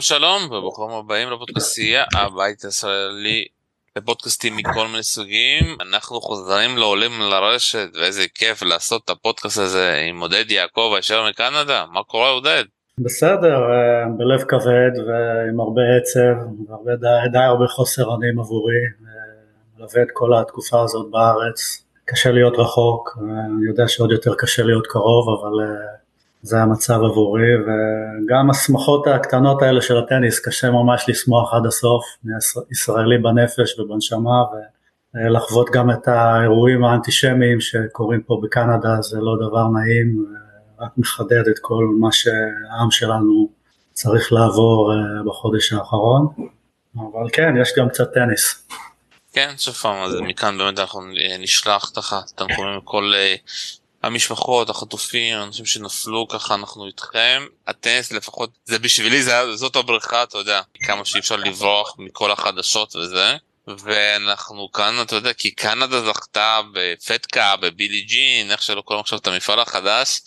שלום שלום וברוכים הבאים לפודקאסטייה הבית הישראלי לפודקאסטים מכל מיני סוגים. אנחנו חוזרים לעולים לרשת ואיזה כיף לעשות את הפודקאסט הזה עם עודד יעקב הישר מקנדה. מה קורה עודד? בסדר אה, בלב כבד ועם הרבה עצב והרבה די, די הרבה חוסר אונים עבורי מלווה את כל התקופה הזאת בארץ. קשה להיות רחוק אני יודע שעוד יותר קשה להיות קרוב אבל אה, זה המצב עבורי, וגם השמחות הקטנות האלה של הטניס, קשה ממש לשמוח עד הסוף, ישראלי בנפש ובנשמה, ולחוות גם את האירועים האנטישמיים שקורים פה בקנדה, זה לא דבר נעים, רק מחדד את כל מה שהעם שלנו צריך לעבור אה, בחודש האחרון, אבל כן, יש גם קצת טניס. כן, סוף פעם, אז מכאן באמת אנחנו נשלח תחת תנחומים לכל אה, המשפחות החטופים האנשים שנפלו ככה אנחנו איתכם. הטניס לפחות זה בשבילי זה זאת הבריכה אתה יודע כמה שאי אפשר לברוח מכל החדשות וזה. ואנחנו כאן אתה יודע כי קנדה זכתה בפטקה בבילי ג'ין איך שלא קוראים עכשיו את המפעל החדש.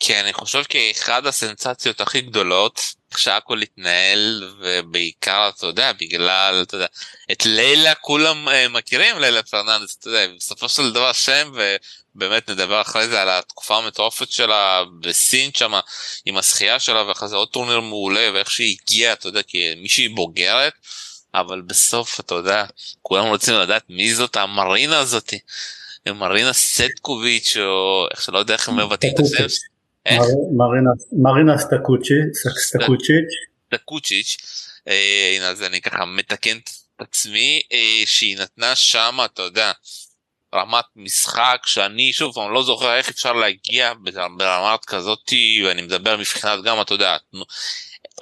כי אני חושב כאחד הסנסציות הכי גדולות איך שהכל התנהל ובעיקר אתה יודע בגלל אתה יודע את לילה כולם uh, מכירים לילה פרננדס אתה יודע בסופו של דבר שם ובאמת נדבר אחרי זה על התקופה המטורפת שלה בסין שם עם השחייה שלה ואחרי זה עוד טורניר מעולה ואיך שהיא הגיעה אתה יודע כי מישהי בוגרת אבל בסוף אתה יודע כולם רוצים לדעת מי זאת המרינה הזאתי מרינה סטקוביץ' או איך שלא יודע איך מבטאים את השם מרינה סטקוצ'יץ', סטקוצ'יץ', אה, הנה אז אני ככה מתקן את עצמי, אה, שהיא נתנה שם, אתה יודע, רמת משחק שאני שוב פעם לא זוכר איך אפשר להגיע ברמת כזאתי ואני מדבר מבחינת גם אתה יודע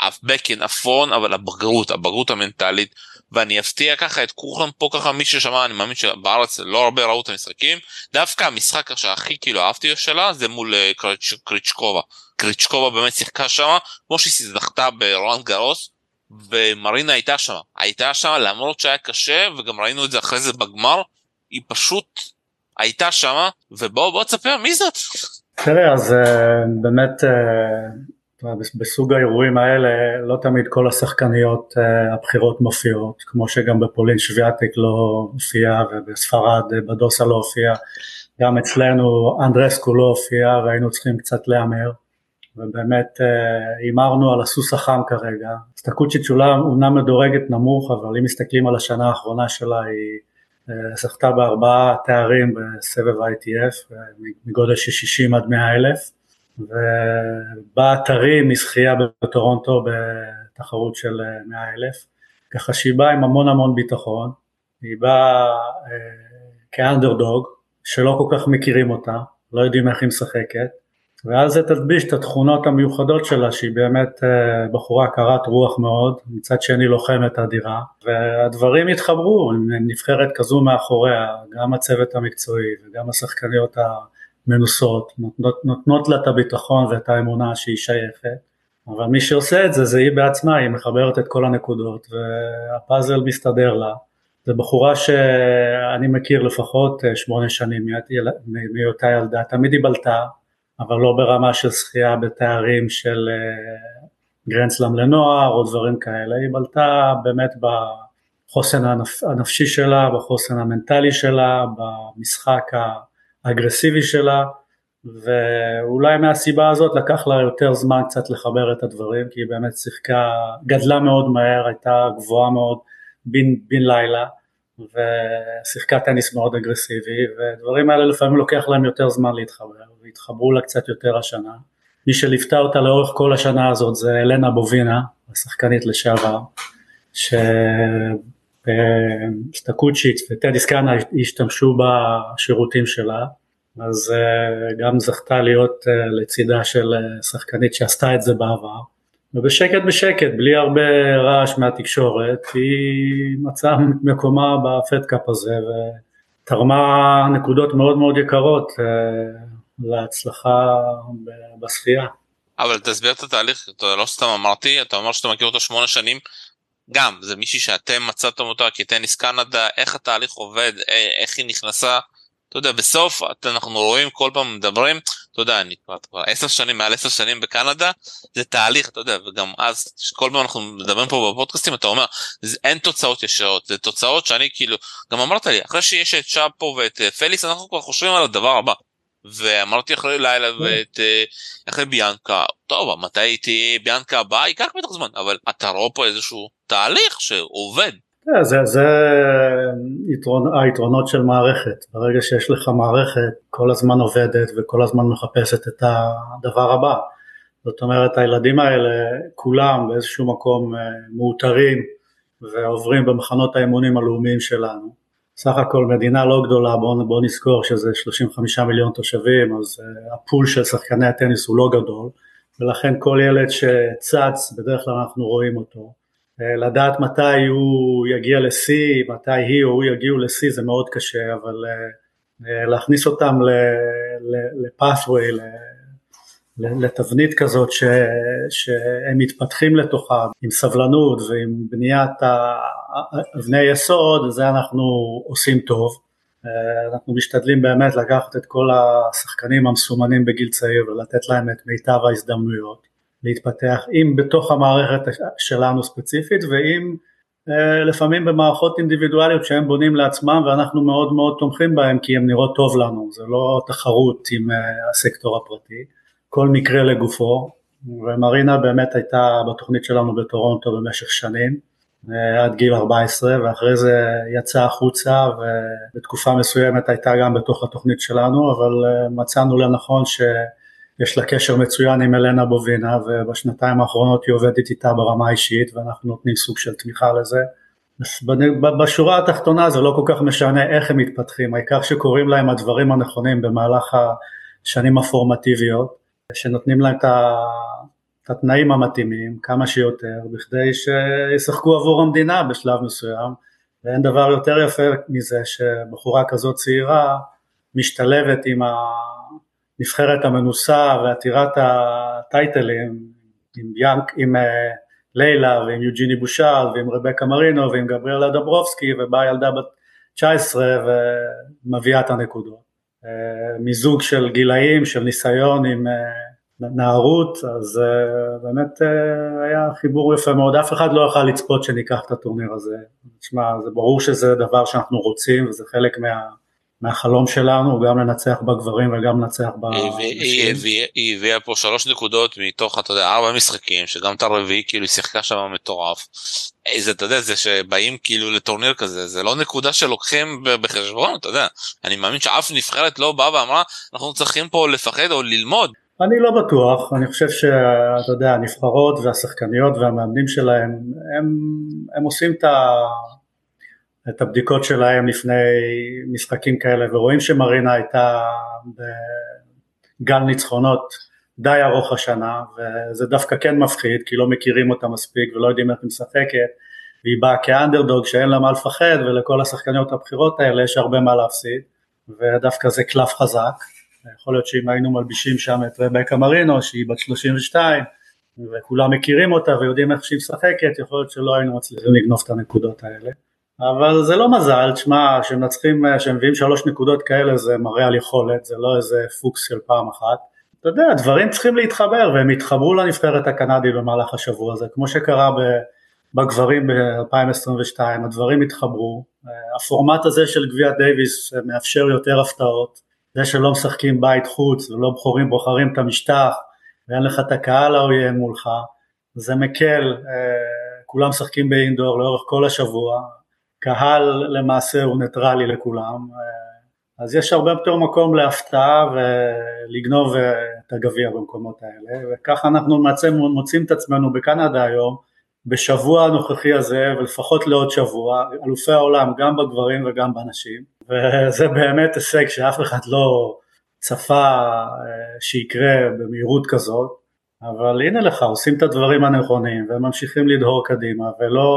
אף בקן אפון אבל הבגרות הבגרות המנטלית. ואני אפתיע ככה את כולכם פה ככה מי ששמע אני מאמין שבארץ לא הרבה ראו את המשחקים. דווקא המשחק שהכי כאילו אהבתי שלה זה מול אה, קריצ', קריצ'קובה. קריצ'קובה באמת שיחקה שם כמו שהיא זכתה ברואן גרוס ומרינה הייתה שם הייתה שם למרות שהיה קשה וגם ראינו את זה אחרי זה בגמר היא פשוט הייתה שם ובואו בוא תספר מי זאת. תראה אז uh, באמת uh, בסוג האירועים האלה לא תמיד כל השחקניות uh, הבכירות מופיעות, כמו שגם בפולין שוויאטיק לא הופיע ובספרד uh, בדוסה לא הופיע, גם אצלנו אנדרסקו לא הופיע והיינו צריכים קצת להמר, ובאמת uh, הימרנו על הסוס החם כרגע. סטקוצ'יץ' אומנם מדורגת נמוך, אבל אם מסתכלים על השנה האחרונה שלה היא זכתה בארבעה תארים בסבב ITF, מגודל של 60 עד 100 אלף. ובאתרים מזכייה בטורונטו בתחרות של 100 אלף, ככה שהיא באה עם המון המון ביטחון, היא באה אה, כאנדרדוג, שלא כל כך מכירים אותה, לא יודעים איך היא משחקת, ואז זה תלביש את התכונות המיוחדות שלה שהיא באמת אה, בחורה קרת רוח מאוד, מצד שני לוחמת אדירה, והדברים התחברו נבחרת כזו מאחוריה, גם הצוות המקצועי וגם השחקניות ה... מנוסות, נותנות, נותנות לה את הביטחון ואת האמונה שהיא שייכת, אבל מי שעושה את זה זה היא בעצמה, היא מחברת את כל הנקודות והפאזל מסתדר לה. זו בחורה שאני מכיר לפחות אה, שמונה שנים מהיותה ילדה, תמיד היא בלטה, אבל לא ברמה של זכייה בתארים של אה, גרנדסלאם לנוער או דברים כאלה, היא בלטה באמת בחוסן הנפשי שלה, בחוסן המנטלי שלה, במשחק ה... האגרסיבי שלה ואולי מהסיבה הזאת לקח לה יותר זמן קצת לחבר את הדברים כי היא באמת שיחקה, גדלה מאוד מהר, הייתה גבוהה מאוד בן, בן לילה ושיחקה טניס מאוד אגרסיבי ודברים האלה לפעמים לוקח להם יותר זמן להתחבר והתחברו לה קצת יותר השנה. מי שליוותה אותה לאורך כל השנה הזאת זה אלנה בובינה, השחקנית לשעבר, ש... סטקוצ'יץ' וטדי סקאנה השתמשו בשירותים שלה, אז אה, גם זכתה להיות אה, לצידה של אה, שחקנית שעשתה את זה בעבר, ובשקט בשקט, בלי הרבה רעש מהתקשורת, היא מצאה מקומה בפדקאפ הזה ותרמה נקודות מאוד מאוד יקרות להצלחה בשחייה. אבל תסביר את התהליך, אתה לא סתם אמרתי, אתה אומר שאתה מכיר אותו שמונה שנים, גם זה מישהי שאתם מצאתם אותה כטניס קנדה איך התהליך עובד איך היא נכנסה. אתה יודע בסוף אנחנו רואים כל פעם מדברים אתה יודע, אני כבר עשר שנים, מעל עשר שנים בקנדה, זה תהליך, אתה יודע, וגם אז, כל פעם אנחנו מדברים פה בפודקאסטים, אתה אומר, זה, אין תוצאות ישרות, זה תוצאות שאני כאילו, גם אמרת לי, אחרי שיש את שפו ואת אה, פליס, אנחנו כבר חושבים על הדבר הבא. ואמרתי אחרי לילה כן. ואת אה, אחרי ביאנקה טוב מתי תהיה ביאנקה הבאה? ייקח בטח זמן. אבל אתה רואה פה איזשהו תהליך שעובד. כן, זה, זה יתרון, היתרונות של מערכת. ברגע שיש לך מערכת כל הזמן עובדת וכל הזמן מחפשת את הדבר הבא. זאת אומרת הילדים האלה כולם באיזשהו מקום אה, מאותרים ועוברים במחנות האימונים הלאומיים שלנו סך הכל מדינה לא גדולה, בואו בוא נזכור שזה 35 מיליון תושבים, אז uh, הפול של שחקני הטניס הוא לא גדול, ולכן כל ילד שצץ, בדרך כלל אנחנו רואים אותו. Uh, לדעת מתי הוא יגיע לשיא, מתי היא או הוא יגיעו לשיא זה מאוד קשה, אבל uh, uh, להכניס אותם ל-pathway, לתבנית כזאת ש, שהם מתפתחים לתוכה עם סבלנות ועם בניית אבני יסוד, זה אנחנו עושים טוב. אנחנו משתדלים באמת לקחת את כל השחקנים המסומנים בגיל צעיר ולתת להם את מיטב ההזדמנויות להתפתח, אם בתוך המערכת שלנו ספציפית ואם לפעמים במערכות אינדיבידואליות שהם בונים לעצמם ואנחנו מאוד מאוד תומכים בהם כי הם נראות טוב לנו, זה לא תחרות עם הסקטור הפרטי. כל מקרה לגופו, ומרינה באמת הייתה בתוכנית שלנו בטורונטו במשך שנים, אה, עד גיל 14, ואחרי זה יצאה החוצה, ובתקופה מסוימת הייתה גם בתוך התוכנית שלנו, אבל אה, מצאנו לנכון שיש לה קשר מצוין עם אלנה בובינה, ובשנתיים האחרונות היא עובדת איתה ברמה האישית, ואנחנו נותנים סוג של תמיכה לזה. בשורה התחתונה זה לא כל כך משנה איך הם מתפתחים, העיקר שקורים להם הדברים הנכונים במהלך השנים הפורמטיביות. שנותנים להם את התנאים המתאימים כמה שיותר בכדי שישחקו עבור המדינה בשלב מסוים ואין דבר יותר יפה מזה שבחורה כזאת צעירה משתלבת עם הנבחרת המנוסה ועתירת הטייטלים עם, ינק, עם אה, לילה ועם יוג'יני בושל ועם רבקה מרינו ועם גבריאלה דברובסקי ובאה ילדה בת 19 ומביאה את הנקודות. אה, מיזוג של גילאים, של ניסיון עם אה, נערות, אז אה, באמת היה חיבור יפה מאוד, אף אחד לא יכל לצפות שניקח את הטורניר הזה. תשמע, זה ברור שזה דבר שאנחנו רוצים וזה חלק מה... מהחלום שלנו גם לנצח בגברים וגם לנצח בנשים. היא הביאה פה שלוש נקודות מתוך אתה יודע ארבע משחקים שגם את הרביעי כאילו היא שיחקה שם מטורף. זה אתה יודע זה שבאים כאילו לטורניר כזה זה לא נקודה שלוקחים בחשבון אתה יודע אני מאמין שאף נבחרת לא באה ואמרה אנחנו צריכים פה לפחד או ללמוד. אני לא בטוח, אני חושב שאתה יודע, הנבחרות והשחקניות והמאמנים שלהם, הם, הם עושים את ה... את הבדיקות שלהם לפני משחקים כאלה ורואים שמרינה הייתה בגל ניצחונות די ארוך השנה וזה דווקא כן מפחיד כי לא מכירים אותה מספיק ולא יודעים איך היא משחקת והיא באה כאנדרדוג שאין לה מה לפחד ולכל השחקניות הבכירות האלה יש הרבה מה להפסיד ודווקא זה קלף חזק. יכול להיות שאם היינו מלבישים שם את רבקה מרינו שהיא בת 32 וכולם מכירים אותה ויודעים איך שהיא משחקת יכול להיות שלא היינו מצליחים לגנוב את הנקודות האלה אבל זה לא מזל, תשמע, כשמנצחים, כשמביאים שלוש נקודות כאלה זה מראה על יכולת, זה לא איזה פוקס של פעם אחת. אתה יודע, דברים צריכים להתחבר והם התחברו לנבחרת הקנדית במהלך השבוע הזה, כמו שקרה בגברים ב-2022, הדברים התחברו. הפורמט הזה של גביע דייוויס מאפשר יותר הפתעות, זה שלא משחקים בית חוץ ולא בוחרים, בוחרים את המשטח ואין לך את הקהל העוין מולך, זה מקל, כולם משחקים ב indoor לאורך כל השבוע, הקהל למעשה הוא ניטרלי לכולם, אז יש הרבה יותר מקום להפתעה ולגנוב את הגביע במקומות האלה, וככה אנחנו בעצם מוצאים את עצמנו בקנדה היום, בשבוע הנוכחי הזה ולפחות לעוד שבוע, אלופי העולם גם בגברים וגם בנשים, וזה באמת הישג שאף אחד לא צפה אה, שיקרה במהירות כזאת, אבל הנה לך, עושים את הדברים הנכונים וממשיכים לדהור קדימה ולא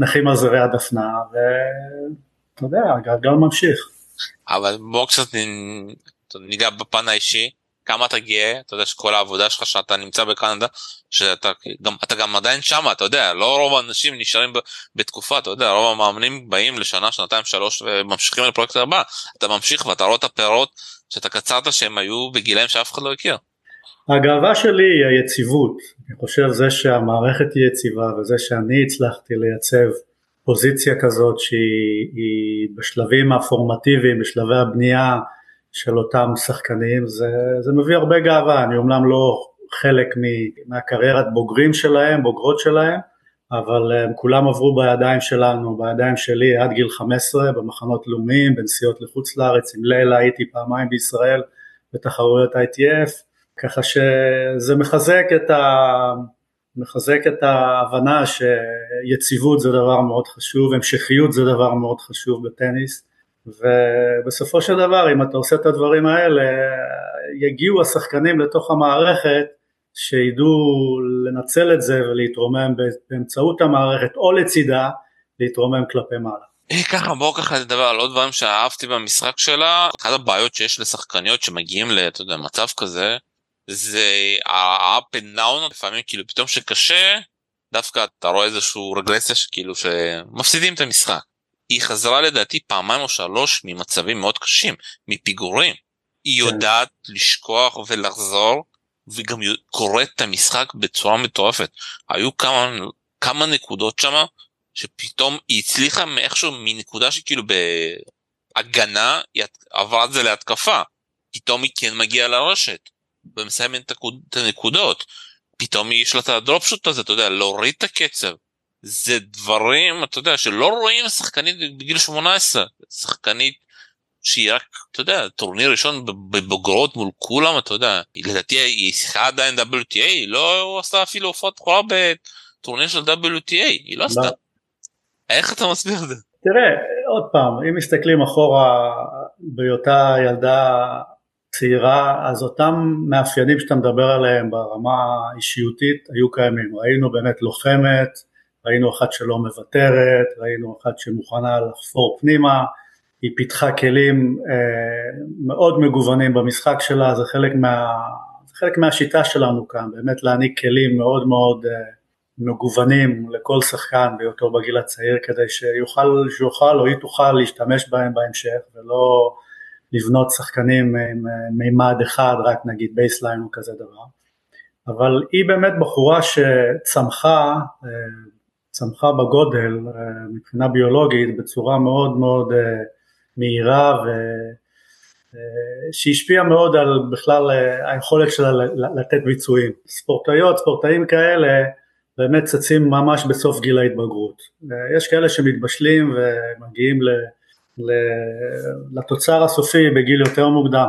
נחים על זרי הדפנה ואתה יודע הגלגל ממשיך. אבל בוא קצת ניגע בפן האישי כמה אתה גאה אתה יודע שכל העבודה שלך שאתה נמצא בקנדה שאתה גם אתה גם עדיין שם אתה יודע לא רוב האנשים נשארים בתקופה אתה יודע רוב המאמנים באים לשנה שנתיים שלוש וממשיכים לפרויקט הבא אתה ממשיך ואתה רואה את הפירות שאתה קצרת שהם היו בגילאים שאף אחד לא הכיר. הגאווה שלי היא היציבות, אני חושב זה שהמערכת היא יציבה וזה שאני הצלחתי לייצב פוזיציה כזאת שהיא בשלבים הפורמטיביים, בשלבי הבנייה של אותם שחקנים, זה, זה מביא הרבה גאווה, אני אומנם לא חלק מהקריירת בוגרים שלהם, בוגרות שלהם, אבל הם כולם עברו בידיים שלנו, בידיים שלי עד גיל 15 במחנות לאומיים, בנסיעות לחוץ לארץ, עם לילה הייתי פעמיים בישראל בתחרויות ITF, ככה שזה מחזק את, ה... מחזק את ההבנה שיציבות זה דבר מאוד חשוב, המשכיות זה דבר מאוד חשוב בטניס, ובסופו של דבר אם אתה עושה את הדברים האלה, יגיעו השחקנים לתוך המערכת שידעו לנצל את זה ולהתרומם באמצעות המערכת או לצידה, להתרומם כלפי מעלה. אה, ככה בואו ככה נדבר על עוד דברים שאהבתי במשחק שלה אחת הבעיות שיש לשחקניות שמגיעים למצב כזה זה ה-up and down לפעמים כאילו פתאום שקשה דווקא אתה רואה איזשהו רגרסיה שכאילו שמפסידים את המשחק. היא חזרה לדעתי פעמיים או שלוש ממצבים מאוד קשים מפיגורים. היא כן. יודעת לשכוח ולחזור וגם קוראת את המשחק בצורה מטורפת. היו כמה, כמה נקודות שם שפתאום היא הצליחה מאיכשהו מנקודה שכאילו בהגנה היא עברה את זה להתקפה. פתאום היא כן מגיעה לרשת ומסיימת את הנקודות. פתאום יש לה את הדרופשוט הזה, אתה יודע, להוריד את הקצב. זה דברים, אתה יודע, שלא רואים שחקנית בגיל 18. שחקנית שהיא רק, אתה יודע, טורניר ראשון בבוגרות מול כולם, אתה יודע, לדעתי היא שיחקה עדיין WTA, היא לא עשתה אפילו הופעת בכורה בטורניר של WTA, היא לא עשתה. איך אתה מסביר את זה? תראה, עוד פעם, אם מסתכלים אחורה בהיותה ילדה צעירה, אז אותם מאפיינים שאתה מדבר עליהם ברמה האישיותית היו קיימים. ראינו באמת לוחמת, ראינו אחת שלא מוותרת, ראינו אחת שמוכנה לחפור פנימה, היא פיתחה כלים אה, מאוד מגוונים במשחק שלה, זה חלק, מה, זה חלק מהשיטה שלנו כאן, באמת להעניק כלים מאוד מאוד אה, מגוונים לכל שחקן בהיותו בגיל הצעיר, כדי שיוכל, שיוכל או היא תוכל להשתמש בהם בהמשך, ולא לבנות שחקנים עם אה, מימד אחד, רק נגיד baseline או כזה דבר. אבל היא באמת בחורה שצמחה, אה, צמחה בגודל אה, מבחינה ביולוגית בצורה מאוד מאוד מהירה. שהשפיעה מאוד על בכלל היכולת שלה לתת ביצועים. ספורטאיות, ספורטאים כאלה באמת צצים ממש בסוף גיל ההתבגרות. יש כאלה שמתבשלים ומגיעים לתוצר הסופי בגיל יותר מוקדם,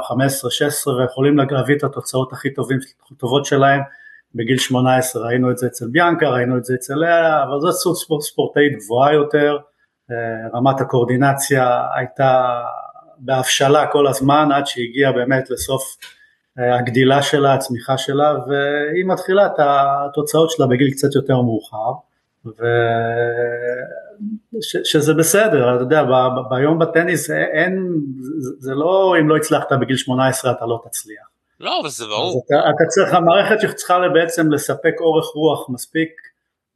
15-16, ויכולים להביא את התוצאות הכי טובים, טובות שלהם בגיל 18, ראינו את זה אצל ביאנקה, ראינו את זה אצל לאה, אבל זו סוג ספורט ספורטאית גבוהה יותר, אה, רמת הקואורדינציה הייתה בהבשלה כל הזמן עד שהגיעה באמת לסוף אה, הגדילה שלה, הצמיחה שלה, והיא מתחילה את התוצאות שלה בגיל קצת יותר מאוחר. ו... ש, שזה בסדר, אתה יודע, ב, ביום בטניס אין, זה, זה לא אם לא הצלחת בגיל 18 אתה לא תצליח. לא, אבל זה ברור. אתה, אתה צריך, המערכת שצריכה בעצם לספק אורך רוח מספיק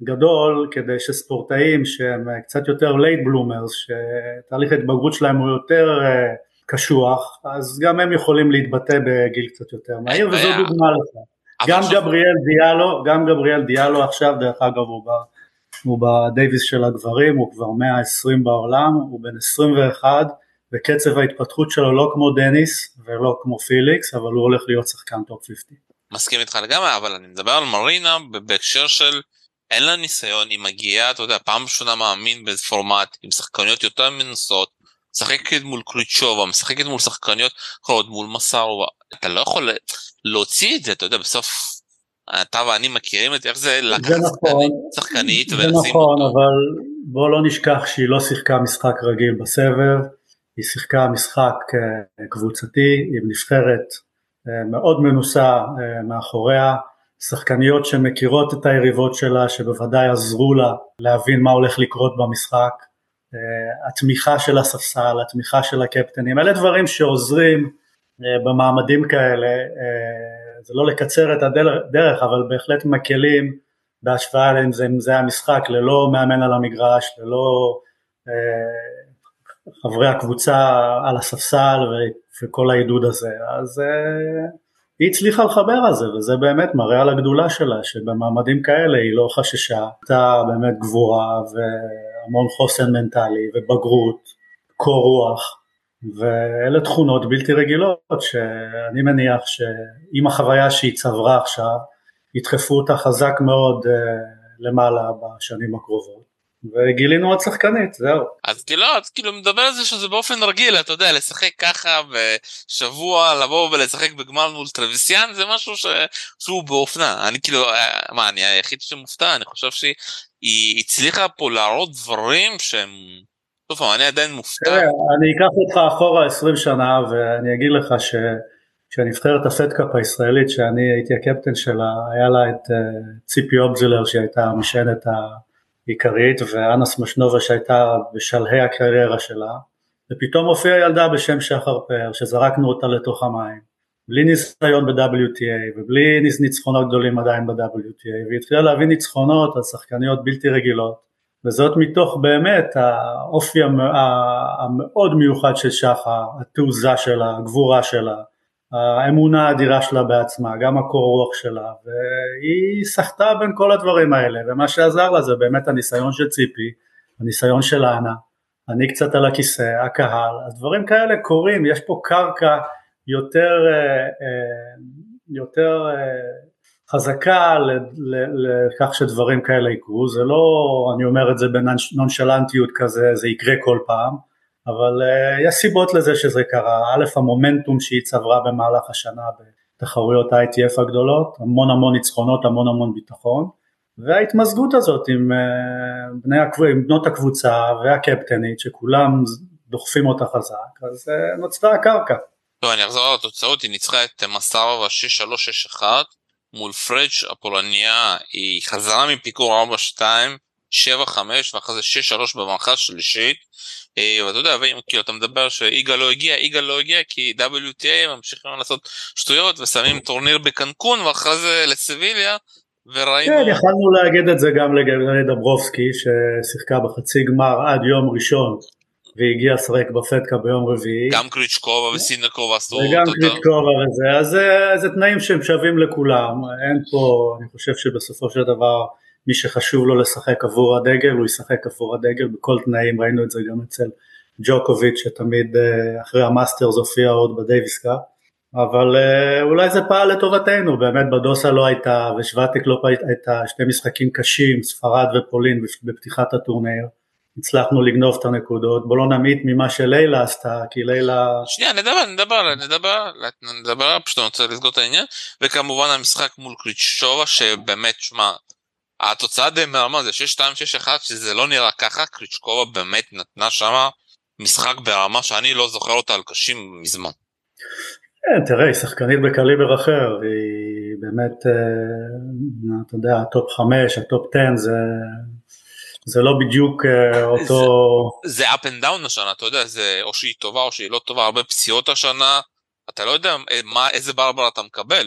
גדול כדי שספורטאים שהם קצת יותר late bloomers, שתהליך ההתבגרות שלהם הוא יותר אה, קשוח, אז גם הם יכולים להתבטא בגיל קצת יותר מהיר, וזו דוגמה לך. גם גבריאל דיאלו, גם גבריאל דיאלו עכשיו, דרך אגב הוא בא הוא בדייוויס של הגברים, הוא כבר 120 בעולם, הוא בן 21, וקצב ההתפתחות שלו לא כמו דניס ולא כמו פיליקס, אבל הוא הולך להיות שחקן top 50. מסכים איתך לגמרי, אבל אני מדבר על מרינה בהקשר של אין לה ניסיון, היא מגיעה, אתה יודע, פעם ראשונה מאמין באיזה פורמט, עם שחקניות יותר מנוסות, משחקת מול קריצ'קובה, משחקת מול שחקניות אחרות, מול מסר, אתה לא יכול להוציא את זה, אתה יודע, בסוף אתה ואני מכירים את איך זה לקחת נכון, שחקנית ולשים אותו. זה נכון, אבל בוא לא נשכח שהיא לא שיחקה משחק רגיל בסבב, היא שיחקה משחק אה, קבוצתי עם נבחרת אה, מאוד מנוסה אה, מאחוריה, שחקניות שמכירות את היריבות שלה, שבוודאי עזרו לה להבין מה הולך לקרות במשחק, התמיכה של הספסל, התמיכה של הקפטנים, אלה דברים שעוזרים במעמדים כאלה זה לא לקצר את הדרך, אבל בהחלט מקלים בהשוואה לאם זה, זה המשחק, ללא מאמן על המגרש, ללא אה, חברי הקבוצה על הספסל וכל העידוד הזה, אז היא הצליחה לחבר על זה, וזה באמת מראה על הגדולה שלה, שבמעמדים כאלה היא לא חששה, הייתה באמת גבורה והמון חוסן מנטלי ובגרות, קור רוח, ואלה תכונות בלתי רגילות שאני מניח שעם החוויה שהיא צברה עכשיו, ידחפו אותה חזק מאוד למעלה בשנים הקרובות. וגילינו עוד שחקנית, זהו. אז כאילו, אז כאילו מדבר על זה שזה באופן רגיל, אתה יודע, לשחק ככה בשבוע, לבוא ולשחק בגמר מול טרוויסיאן, זה משהו ש... שהוא באופנה. אני כאילו, אה, מה, אני היחיד שמופתע, אני חושב שהיא הצליחה פה להראות דברים שהם... טוב, אני עדיין מופתע. אני אקח אותך אחורה 20 שנה ואני אגיד לך ש... כשהנבחרת הפדקאפ הישראלית שאני הייתי הקפטן שלה, היה לה את uh, ציפי אובזלר שהייתה המשענת העיקרית ואנס משנובה שהייתה בשלהי הקריירה שלה ופתאום הופיעה ילדה בשם שחר פאר שזרקנו אותה לתוך המים בלי ניסיון ב-WTA ובלי ניצחונות גדולים עדיין ב-WTA והיא התחילה להביא ניצחונות על שחקניות בלתי רגילות וזאת מתוך באמת האופי המאוד מיוחד של שחר, התעוזה שלה, הגבורה שלה האמונה האדירה שלה בעצמה, גם הקור רוח שלה, והיא סחטה בין כל הדברים האלה, ומה שעזר לה זה באמת הניסיון של ציפי, הניסיון של אנה, אני קצת על הכיסא, הקהל, אז דברים כאלה קורים, יש פה קרקע יותר, אה, אה, יותר אה, חזקה לכך שדברים כאלה יקרו, זה לא, אני אומר את זה בנונשלנטיות כזה, זה יקרה כל פעם, אבל uh, יש סיבות לזה שזה קרה, א' המומנטום שהיא צברה במהלך השנה בתחרויות ה-ITF הגדולות, המון המון ניצחונות, המון המון ביטחון, וההתמזגות הזאת עם, uh, בני, עם בנות הקבוצה והקפטנית שכולם דוחפים אותה חזק, אז uh, נוצרה הקרקע. טוב אני אחזור על התוצאות, היא ניצחה את מסארבה 6-3-6-1 מול פרג' הפולניה, היא חזרה מפיקור 4-2, 7-5 ואחרי זה 6-3 במערכה שלישית אה, ואתה יודע, ואם כאילו אתה מדבר שיגאל לא הגיע, יגאל לא הגיע כי WTA ממשיכים לעשות שטויות ושמים טורניר בקנקון ואחרי זה לסביליה וראינו... כן, יכלנו להגיד את זה גם לגבי דברובסקי ששיחקה בחצי גמר עד יום ראשון והגיע לשחק בפד קאפ ביום רביעי. גם קריצ'קובה וסיניאקובה עשו וגם קריצ'קובה וזה, אז זה תנאים שהם שווים לכולם, אין פה, אני חושב שבסופו של דבר מי שחשוב לו לשחק עבור הדגל, הוא ישחק עבור הדגל בכל תנאים, ראינו את זה גם אצל ג'וקוביץ' שתמיד אה, אחרי המאסטרס הופיע עוד בדייוויס קאפ, אבל אה, אולי זה פעל לטובתנו, באמת בדוסה לא הייתה ושביונטק לא הייתה, שני משחקים קשים, ספרד ופולין בפתיחת הטורניר. הצלחנו לגנוב את הנקודות, בוא לא נמעיט ממה שלילה עשתה, כי לילה... שנייה, נדבר, נדבר, נדבר, נדבר, פשוט אני רוצה לסגור את העניין, וכמובן המשחק מול קריצ'קובה, שבאמת, שמע, התוצאה די מרמה זה 6-2-6-1 שזה לא נראה ככה. קריצ'קובה באמת נתנה שמה משחק ברמה שאני לא זוכר אותה על קשים מזמן. כן, תראה, היא שחקנית בקליבר אחר, היא באמת, אה, אתה יודע, ה top 5, ה top 10 זה, זה לא בדיוק אה, אותו... זה, זה up and down השנה, אתה יודע, זה או שהיא טובה או שהיא לא טובה, הרבה פציעות השנה, אתה לא יודע אה, מה, איזה ברבר אתה מקבל.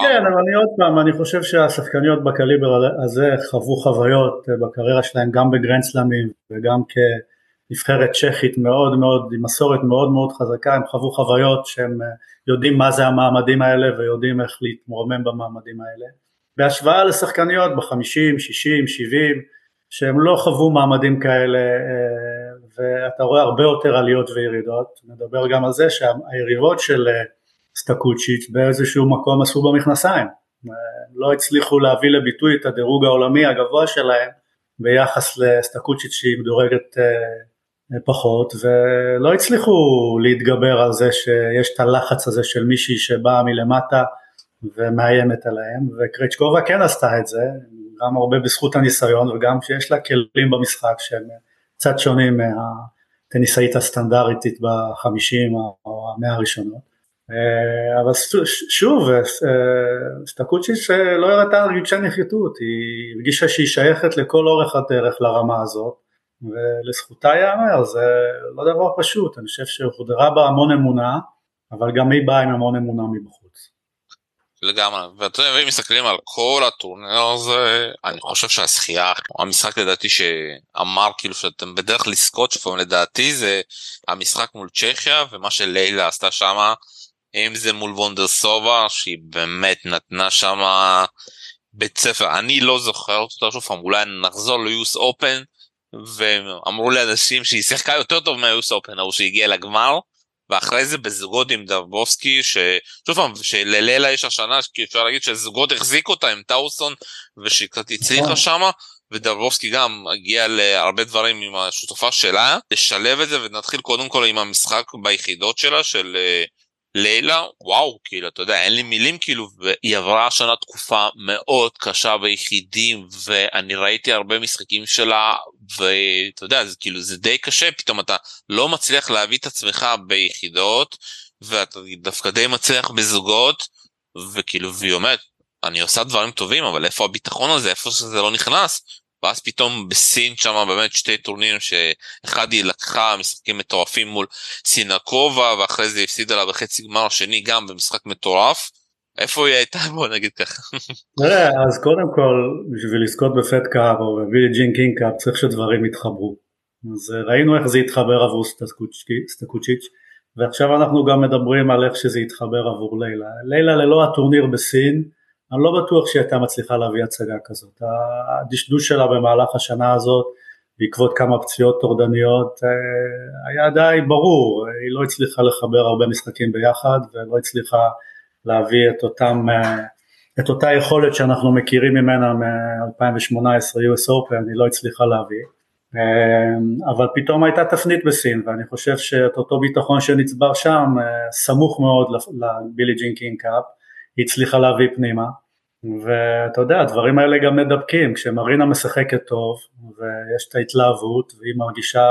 כן, אבל אני עוד פעם, אני חושב שהשחקניות בקליבר הזה חוו חוויות אה, בקריירה שלהם גם בגרנדסלאמים וגם כנבחרת צ'כית מאוד מאוד, עם מסורת מאוד מאוד חזקה, הם חוו חוויות שהם יודעים מה זה המעמדים האלה ויודעים איך להתמורמם במעמדים האלה. בהשוואה לשחקניות בחמישים, שישים, שבעים, שהם לא חוו מעמדים כאלה ואתה רואה הרבה יותר עליות וירידות, נדבר גם על זה שהיריבות של אה, סטקוצ'יץ' באיזשהו מקום עשו במכנסיים, לא הצליחו להביא לביטוי את הדירוג העולמי הגבוה שלהם ביחס לסטקוצ'יץ' שהיא מדורגת אה, פחות ולא הצליחו להתגבר על זה שיש את הלחץ הזה של מישהי שבאה מלמטה ומאיימת עליהם וקריצ'קובה כן עשתה את זה גם הרבה בזכות הניסיון וגם שיש לה כלים במשחק שהם קצת שונים מהטניסאית הסטנדרטית בחמישים או המאה הראשונות. אה, אבל שוב, אה, סטקוצ'יץ' לא הראתה רגשי נחיתות, היא הרגישה שהיא שייכת לכל אורך הדרך לרמה הזאת, ולזכותה ייאמר, זה לא דבר פשוט, אני חושב שהוחדרה בה המון אמונה, אבל גם היא באה עם המון אמונה מבחוץ. לגמרי ואתה יודע אם מסתכלים על כל הטורניר הזה אני חושב שהזכייה המשחק לדעתי שאמר כאילו שאתם בדרך לזכות שפעם לדעתי זה המשחק מול צ'כיה ומה שלילה עשתה שמה אם זה מול וונדרסובה שהיא באמת נתנה שמה בית ספר אני לא זוכר אותה שוב פעם אולי נחזור ליוס אופן ואמרו לאנשים שהיא שיחקה יותר טוב מהיוס אופן ההוא שהגיע לגמר. ואחרי זה בזוגות עם דרבובסקי ששוב פעם שללילה יש השנה כי אפשר להגיד שזוגות החזיקו אותה עם טאוסון ושהיא קצת הצליחה נכון. שמה ודרבובסקי גם הגיע להרבה דברים עם השותפה שלה לשלב את זה ונתחיל קודם כל עם המשחק ביחידות שלה של אה, לילה וואו כאילו אתה יודע אין לי מילים כאילו והיא עברה השנה תקופה מאוד קשה ביחידים ואני ראיתי הרבה משחקים שלה ואתה יודע זה כאילו זה די קשה פתאום אתה לא מצליח להביא את עצמך ביחידות ואתה דווקא די מצליח בזוגות וכאילו והיא אומרת אני עושה דברים טובים אבל איפה הביטחון הזה? איפה שזה לא נכנס ואז פתאום בסין שם באמת שתי טורנירים שאחד היא לקחה משחקים מטורפים מול סינקובה ואחרי זה הפסידה לה בחצי גמר השני גם במשחק מטורף. איפה היא הייתה בוא נגיד ככה. אז קודם כל בשביל לזכות בפד קאפ או בבילי ג'ין קינג קאפ צריך שדברים יתחברו. אז ראינו איך זה התחבר עבור סטקוסיץ' ועכשיו אנחנו גם מדברים על איך שזה יתחבר עבור לילה. לילה ללא הטורניר בסין אני לא בטוח שהיא הייתה מצליחה להביא הצגה כזאת. הדשדוש שלה במהלך השנה הזאת, בעקבות כמה פציעות טורדניות, אה, היה די ברור, היא לא הצליחה לחבר הרבה משחקים ביחד ולא הצליחה להביא את אותם, אה, את אותה יכולת שאנחנו מכירים ממנה מ-2018 US Open, היא לא הצליחה להביא. אה, אבל פתאום הייתה תפנית בסין ואני חושב שאת אותו ביטחון שנצבר שם סמוך מאוד לבילי ג'ין קינג קאפ הצליחה להביא פנימה, ואתה יודע, הדברים האלה גם מדבקים, כשמרינה משחקת טוב, ויש את ההתלהבות, והיא מרגישה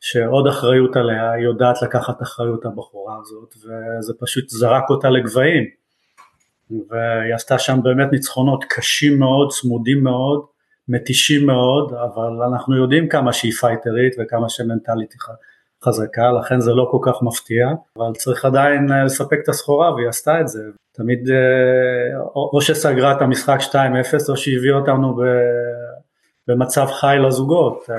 שעוד אחריות עליה, היא יודעת לקחת אחריות הבחורה הזאת, וזה פשוט זרק אותה לגבהים. והיא עשתה שם באמת ניצחונות קשים מאוד, צמודים מאוד, מתישים מאוד, אבל אנחנו יודעים כמה שהיא פייטרית וכמה שמנטלית חזקה, לכן זה לא כל כך מפתיע, אבל צריך עדיין אה, לספק את הסחורה והיא עשתה את זה. תמיד אה, או שסגרה את המשחק 2-0 או שהביאה אותנו במצב חי לזוגות, אה,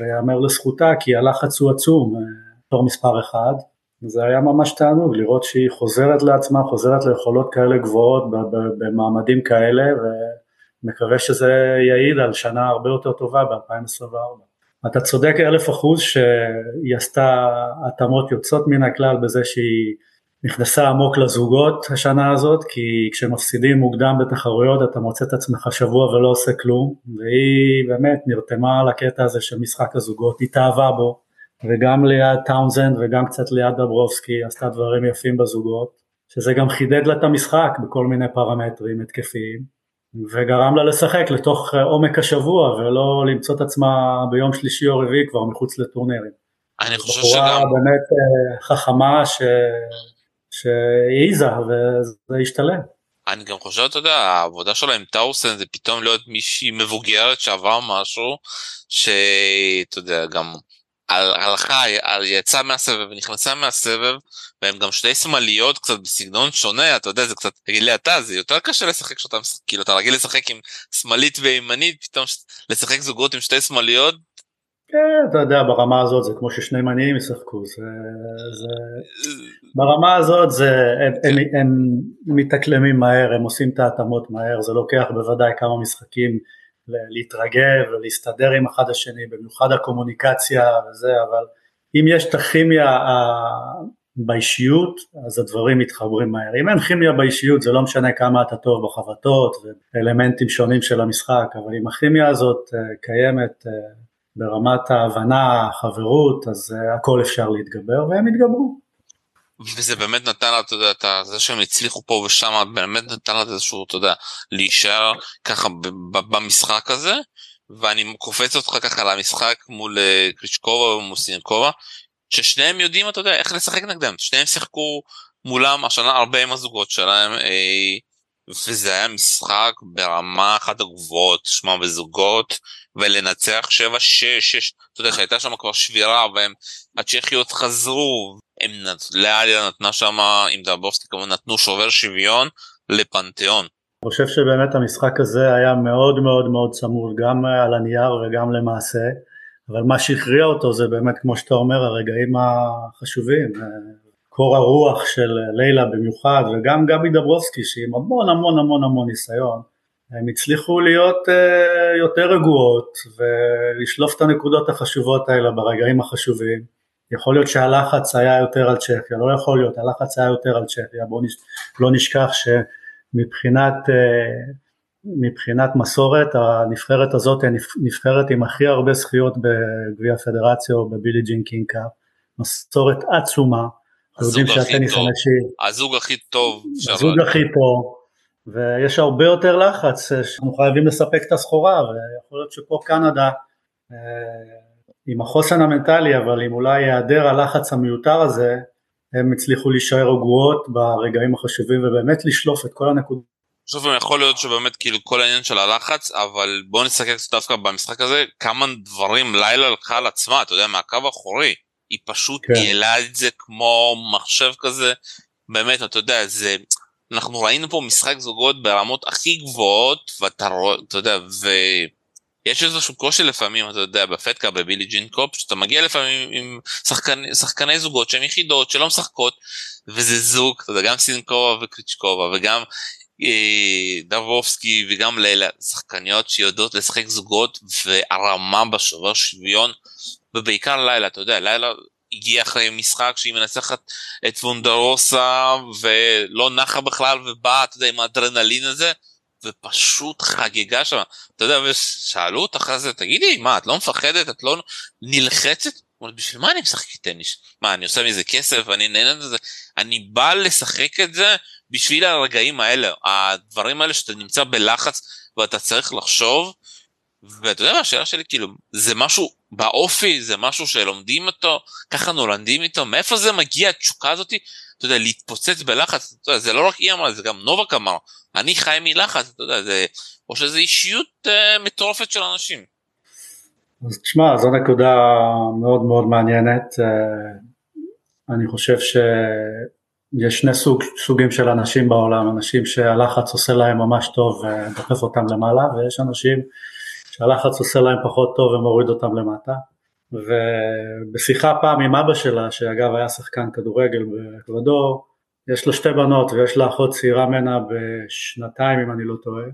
ויאמר לזכותה כי הלחץ הוא עצום, תור מספר אחד. זה היה ממש תענוג לראות שהיא חוזרת לעצמה, חוזרת ליכולות כאלה גבוהות במעמדים כאלה, ומקווה שזה יעיד על שנה הרבה יותר טובה ב-2024. אתה צודק אלף אחוז שהיא עשתה התאמות יוצאות מן הכלל בזה שהיא נכנסה עמוק לזוגות השנה הזאת, כי כשמפסידים מוקדם בתחרויות אתה מוצא את עצמך שבוע ולא עושה כלום, והיא באמת נרתמה לקטע הזה של משחק הזוגות, התאהבה בו, וגם ליד טאונזנד וגם קצת ליד דברובסקי עשתה דברים יפים בזוגות, שזה גם חידד לה את המשחק בכל מיני פרמטרים התקפיים. וגרם לה לשחק לתוך אה, עומק השבוע ולא למצוא את עצמה ביום שלישי או רביעי כבר מחוץ לטורנירים. אני חושב שגם... בחורה באמת אה, חכמה ש... שהעיזה וזה השתלם. אני גם חושב, אתה יודע, העבודה שלה עם טאוסן זה פתאום להיות מישהי מבוגרת שעבר משהו שאתה יודע, גם הלכה, יצאה מהסבב ונכנסה מהסבב והם גם שתי שמאליות קצת בסגנון שונה אתה יודע זה קצת תגיד לי אתה זה יותר קשה לשחק שאתה כאילו אתה רגיל לשחק עם שמאלית וימנית פתאום לשחק זוגות עם שתי שמאליות. כן, אתה יודע ברמה הזאת זה כמו ששני מניעים ישחקו זה, זה ברמה הזאת זה הם, כן. הם, הם מתאקלמים מהר הם עושים את ההתאמות מהר זה לוקח בוודאי כמה משחקים להתרגל ולהסתדר עם אחד השני, במיוחד הקומוניקציה וזה, אבל אם יש את הכימיה באישיות, אז הדברים מתחברים מהר. אם אין כימיה באישיות זה לא משנה כמה אתה טוב בחבטות ואלמנטים שונים של המשחק, אבל אם הכימיה הזאת אה, קיימת אה, ברמת ההבנה, החברות, אז אה, הכל אפשר להתגבר והם יתגברו. וזה באמת נתן לה, אתה יודע, את זה שהם הצליחו פה ושם, באמת נתן לה איזשהו, אתה יודע, להישאר ככה במשחק הזה, ואני קופץ אותך ככה למשחק מול אה, קריצ'קובה ומול סינקובה, ששניהם יודעים, אתה יודע, איך לשחק נגדם, שניהם שיחקו מולם השנה הרבה עם הזוגות שלהם, אה, וזה היה משחק ברמה אחת הגבוהות, שמע בזוגות, ולנצח 7-6, אתה יודע שהייתה שם כבר שבירה והם, הצ'כיות חזרו, הם נת... לאליה נתנה שם עם דאבובסקי כמובן נתנו שובר שוויון לפנתיאון. אני חושב שבאמת המשחק הזה היה מאוד מאוד מאוד צמוד גם על הנייר וגם למעשה, אבל מה שהכריע אותו זה באמת כמו שאתה אומר הרגעים החשובים, קור הרוח של לילה במיוחד וגם גבי דברובסקי שעם המון המון המון המון ניסיון הם הצליחו להיות יותר רגועות ולשלוף את הנקודות החשובות האלה ברגעים החשובים. יכול להיות שהלחץ היה יותר על צ'כיה, לא יכול להיות, הלחץ היה יותר על צ'כיה, בואו נש... לא נשכח שמבחינת uh, מבחינת מסורת הנבחרת הזאת היא נבחרת עם הכי הרבה זכיות בגביע הפדרציה או ב Billie Jean King Cup, מסורת עצומה, הזוג הכי טוב, הזוג הכי טוב, הזוג הכי טוב, ויש הרבה יותר לחץ שאנחנו חייבים לספק את הסחורה ויכול להיות שפה קנדה אה, עם החוסן המנטלי אבל עם אולי היעדר הלחץ המיותר הזה הם הצליחו להישאר רגועות ברגעים החשובים ובאמת לשלוף את כל הנקודות. בסוף יכול להיות שבאמת כאילו כל העניין של הלחץ אבל בוא נסתכל קצת דווקא במשחק הזה כמה דברים לילה לקחה על עצמה אתה יודע מהקו האחורי היא פשוט כן. ניהלה את זה כמו מחשב כזה באמת אתה יודע זה אנחנו ראינו פה משחק זוגות ברמות הכי גבוהות ואתה רואה, אתה יודע, ויש איזשהו קושי לפעמים, אתה יודע, בפטקה, בבילי ג'ין קופ, שאתה מגיע לפעמים עם שחקני, שחקני זוגות שהן יחידות, שלא משחקות, וזה זוג, אתה יודע, גם סינקובה וקריצ'קובה, וגם אה, דרבובסקי וגם לילה, שחקניות שיודעות לשחק זוגות, והרמה בשובר שוויון, ובעיקר לילה, אתה יודע, לילה הגיע אחרי משחק שהיא מנצחת את וונדרוסה ולא נחה בכלל ובאה, אתה יודע, עם האדרנלין הזה, ופשוט חגגה שם. אתה יודע, ושאלו אותה אחרי זה, תגידי, מה, את לא מפחדת? את לא נלחצת? אומרת, בשביל מה אני משחק טניס? מה, אני עושה מזה כסף? אני נהנה מזה? אני בא לשחק את זה בשביל הרגעים האלה, הדברים האלה שאתה נמצא בלחץ ואתה צריך לחשוב, ואתה יודע מה השאלה שלי כאילו זה משהו באופי זה משהו שלומדים אותו ככה נולדים איתו מאיפה זה מגיע התשוקה הזאתי אתה יודע להתפוצץ בלחץ אתה יודע, זה לא רק היא אמרה זה גם נובק אמר אני חי מלחץ אתה יודע זה או שזה אישיות אה, מטורפת של אנשים. אז תשמע זו נקודה מאוד מאוד מעניינת אה, אני חושב שיש שני סוג, סוגים של אנשים בעולם אנשים שהלחץ עושה להם ממש טוב ודוחף אותם למעלה ויש אנשים שהלחץ עושה להם פחות טוב ומוריד אותם למטה. ובשיחה פעם עם אבא שלה, שאגב היה שחקן כדורגל באקוודור, יש לו שתי בנות ויש לה אחות צעירה ממנה בשנתיים אם אני לא טועה.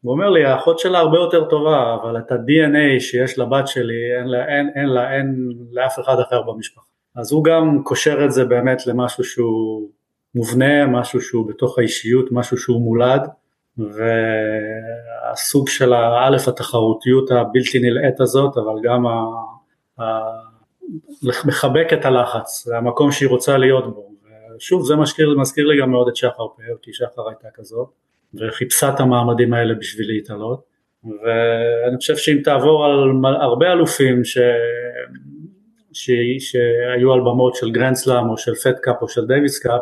הוא אומר לי האחות שלה הרבה יותר טובה אבל את ה-DNA שיש לבת שלי אין לה, אין, אין לה, אין לאף אחד אחר במשפחה. אז הוא גם קושר את זה באמת למשהו שהוא מובנה, משהו שהוא בתוך האישיות, משהו שהוא מולד. והסוג של האלף התחרותיות הבלתי נלאית הזאת, אבל גם ה... מחבק את הלחץ, זה המקום שהיא רוצה להיות בו. ושוב, זה מזכיר, מזכיר לי גם מאוד את שחר פאר, כי שחר הייתה כזאת, וחיפשה את המעמדים האלה בשביל להתעלות. ואני חושב שאם תעבור על הרבה אלופים ש... ש... שהיו על במות של גרנדסלאם או של פט או של Davis Cup,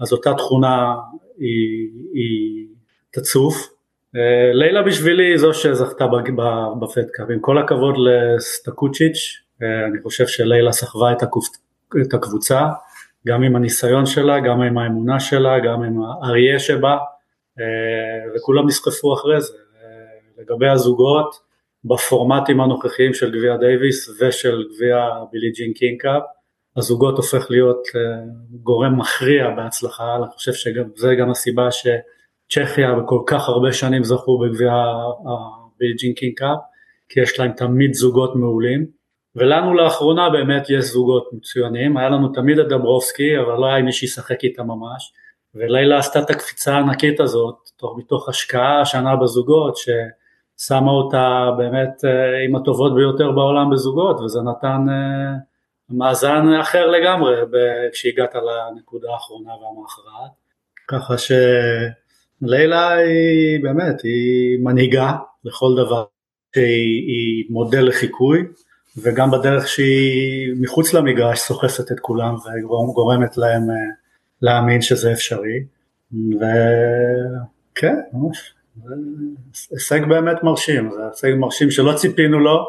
אז אותה תכונה היא, היא תצוף. אה, לילה בשבילי זו שזכתה ב Fed Cup, עם כל הכבוד לסטקושיץ', אני חושב שליילה סחבה את הקבוצה, גם עם הניסיון שלה, גם עם האמונה שלה, גם עם האריה שבה, אה, וכולם נסחפו אחרי זה. לגבי הזוגות, בפורמטים הנוכחיים של גביע דייוויס ושל גביע Billie Jean King Cup, הזוגות הופך להיות גורם מכריע בהצלחה, אני חושב שזה גם הסיבה ש... צ'כיה וכל כך הרבה שנים זכו בגביע ה Billie Jean King Cup, כי יש להם תמיד זוגות מעולים, ולנו לאחרונה באמת יש זוגות מצוינים, היה לנו תמיד את דברובסקי, אבל לא היה מי שישחק איתה ממש, וליילה עשתה את הקפיצה הענקית הזאת, תוך, מתוך השקעה השנה בזוגות, ששמה אותה באמת אה, עם הטובות ביותר בעולם בזוגות, וזה נתן אה, מאזן אחר לגמרי כשהגעת לנקודה האחרונה והמאחרת, ככה ש... לילה היא באמת, היא מנהיגה לכל דבר, שהיא מודל לחיקוי, וגם בדרך שהיא מחוץ למגרש סוחפת את כולם וגורמת להם אה, להאמין שזה אפשרי, וכן, ממש, זה הישג באמת מרשים, זה הישג מרשים שלא ציפינו לו,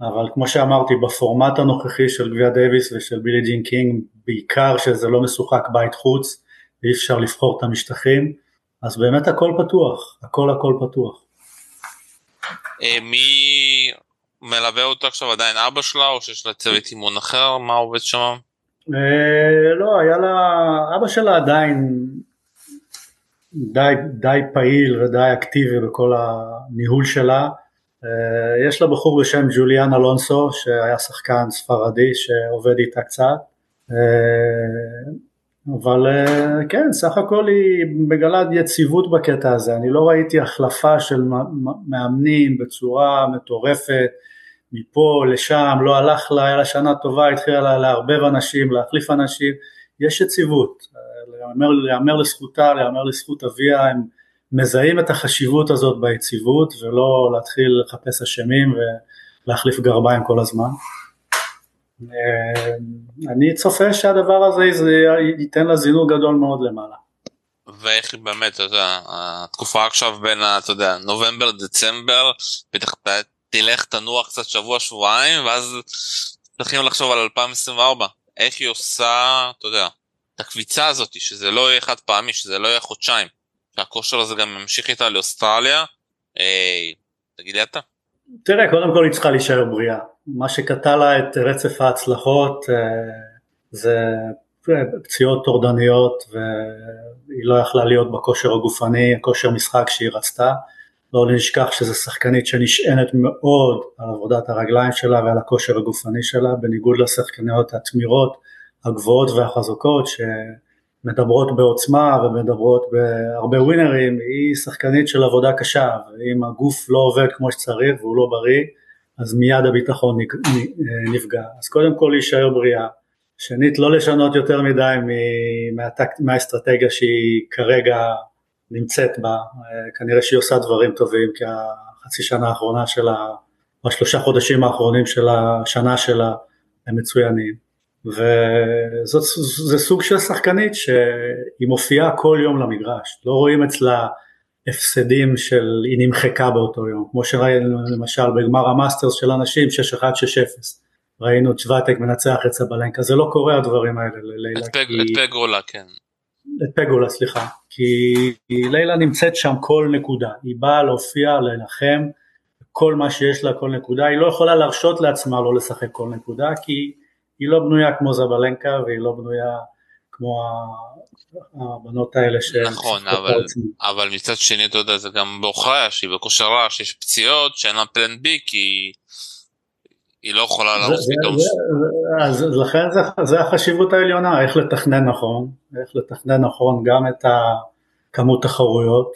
אבל כמו שאמרתי, בפורמט הנוכחי של גביע דייוויס ושל בילי ג'ין קינג, בעיקר שזה לא משוחק בית חוץ, ואי אפשר לבחור את המשטחים, אז באמת הכל פתוח, הכל הכל פתוח. אה, מי מלווה אותו עכשיו עדיין אבא שלה או שיש לה צוות אימון אחר? מה עובד שם? אה, לא היה לה אבא שלה עדיין די, די פעיל ודי אקטיבי בכל הניהול שלה. אה, יש לה בחור בשם ג'וליאן אלונסו שהיה שחקן ספרדי שעובד איתה קצת. אבל כן סך הכל היא מגלה יציבות בקטע הזה. אני לא ראיתי החלפה של מאמנים בצורה מטורפת מפה לשם, לא הלך לה, היה לה שנה טובה, התחילה לה לערבב אנשים, להחליף אנשים, יש יציבות, להיאמר לזכותה, להיאמר לזכות אביה, הם מזהים את החשיבות הזאת ביציבות ולא להתחיל לחפש אשמים ולהחליף גרביים כל הזמן. אני צופה שהדבר הזה ייתן לה זינוק גדול מאוד למעלה. ואיך באמת, אתה יודע, התקופה עכשיו בין, אתה יודע, נובמבר, דצמבר, בטח תלך תנוח קצת שבוע שבועיים ואז צריכים לחשוב על 2024 איך היא עושה אתה יודע את הקביצה הזאת שזה לא יהיה חד פעמי שזה לא יהיה חודשיים. שהכושר הזה גם ממשיך איתה לאוסטרליה. אה, תגיד לי אתה. תראה קודם כל היא צריכה להישאר בריאה. מה שקטע לה את רצף ההצלחות אה, זה פציעות טורדניות והיא לא יכלה להיות בכושר הגופני, הכושר משחק שהיא רצתה לא נשכח שזו שחקנית שנשענת מאוד על עבודת הרגליים שלה ועל הכושר הגופני שלה, בניגוד לשחקניות התמירות, הגבוהות והחזקות שמדברות בעוצמה ומדברות בהרבה ווינרים, היא שחקנית של עבודה קשה, ואם הגוף לא עובד כמו שצריך והוא לא בריא, אז מיד הביטחון נפגע. אז קודם כל להישאר בריאה, שנית לא לשנות יותר מדי מהאסטרטגיה שהיא כרגע נמצאת בה, אה, כנראה שהיא עושה דברים טובים כי החצי שנה האחרונה שלה, השלושה חודשים האחרונים של השנה שלה הם מצוינים. וזה סוג של שחקנית שהיא מופיעה כל יום למגרש, לא רואים אצלה הפסדים של היא נמחקה באותו יום, כמו שראינו למשל בגמר המאסטרס של אנשים 6-1-6-0 ראינו את שוואטק מנצח את סבלנקה, זה לא קורה הדברים האלה ללילה. את, פג, כי... את פגולה כן. את פגולה סליחה, כי לילה נמצאת שם כל נקודה, היא באה להופיע, לנחם, כל מה שיש לה כל נקודה, היא לא יכולה להרשות לעצמה לא לשחק כל נקודה, כי היא לא בנויה כמו זבלנקה והיא לא בנויה כמו הבנות האלה ש... נכון, אבל, אבל מצד שני אתה יודע זה גם בעוכריה שהיא בכושר רע שיש פציעות שאין לה פלן בי כי היא לא יכולה לרוץ פתאום. אז לכן זה, זה החשיבות העליונה, איך לתכנן נכון, איך לתכנן נכון גם את כמות תחרויות,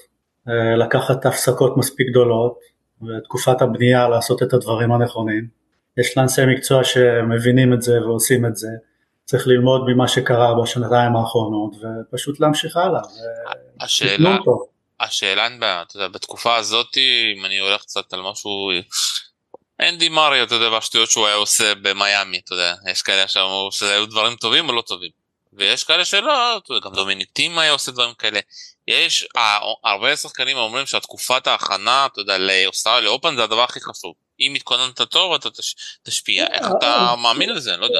אה, לקחת הפסקות מספיק גדולות, ותקופת הבנייה לעשות את הדברים הנכונים. יש לאנשי מקצוע שמבינים את זה ועושים את זה. צריך ללמוד ממה שקרה בשנתיים האחרונות ופשוט להמשיך הלאה. השאלה, השאלה אתה יודע, בתקופה הזאת אם אני הולך קצת על משהו אנדי מרי אתה יודע בשטויות שהוא היה עושה במיאמי אתה יודע יש כאלה שאמרו היו דברים טובים או לא טובים. ויש כאלה שלא אתה יודע, גם דומיניק טים היה עושה דברים כאלה. יש אה, הרבה שחקנים אומרים שהתקופת ההכנה אתה יודע לאוסטרליה לאופן זה הדבר הכי חשוב. אם התכוננת טוב אתה תש, תשפיע. איך אתה מאמין לזה? אני לא יודע.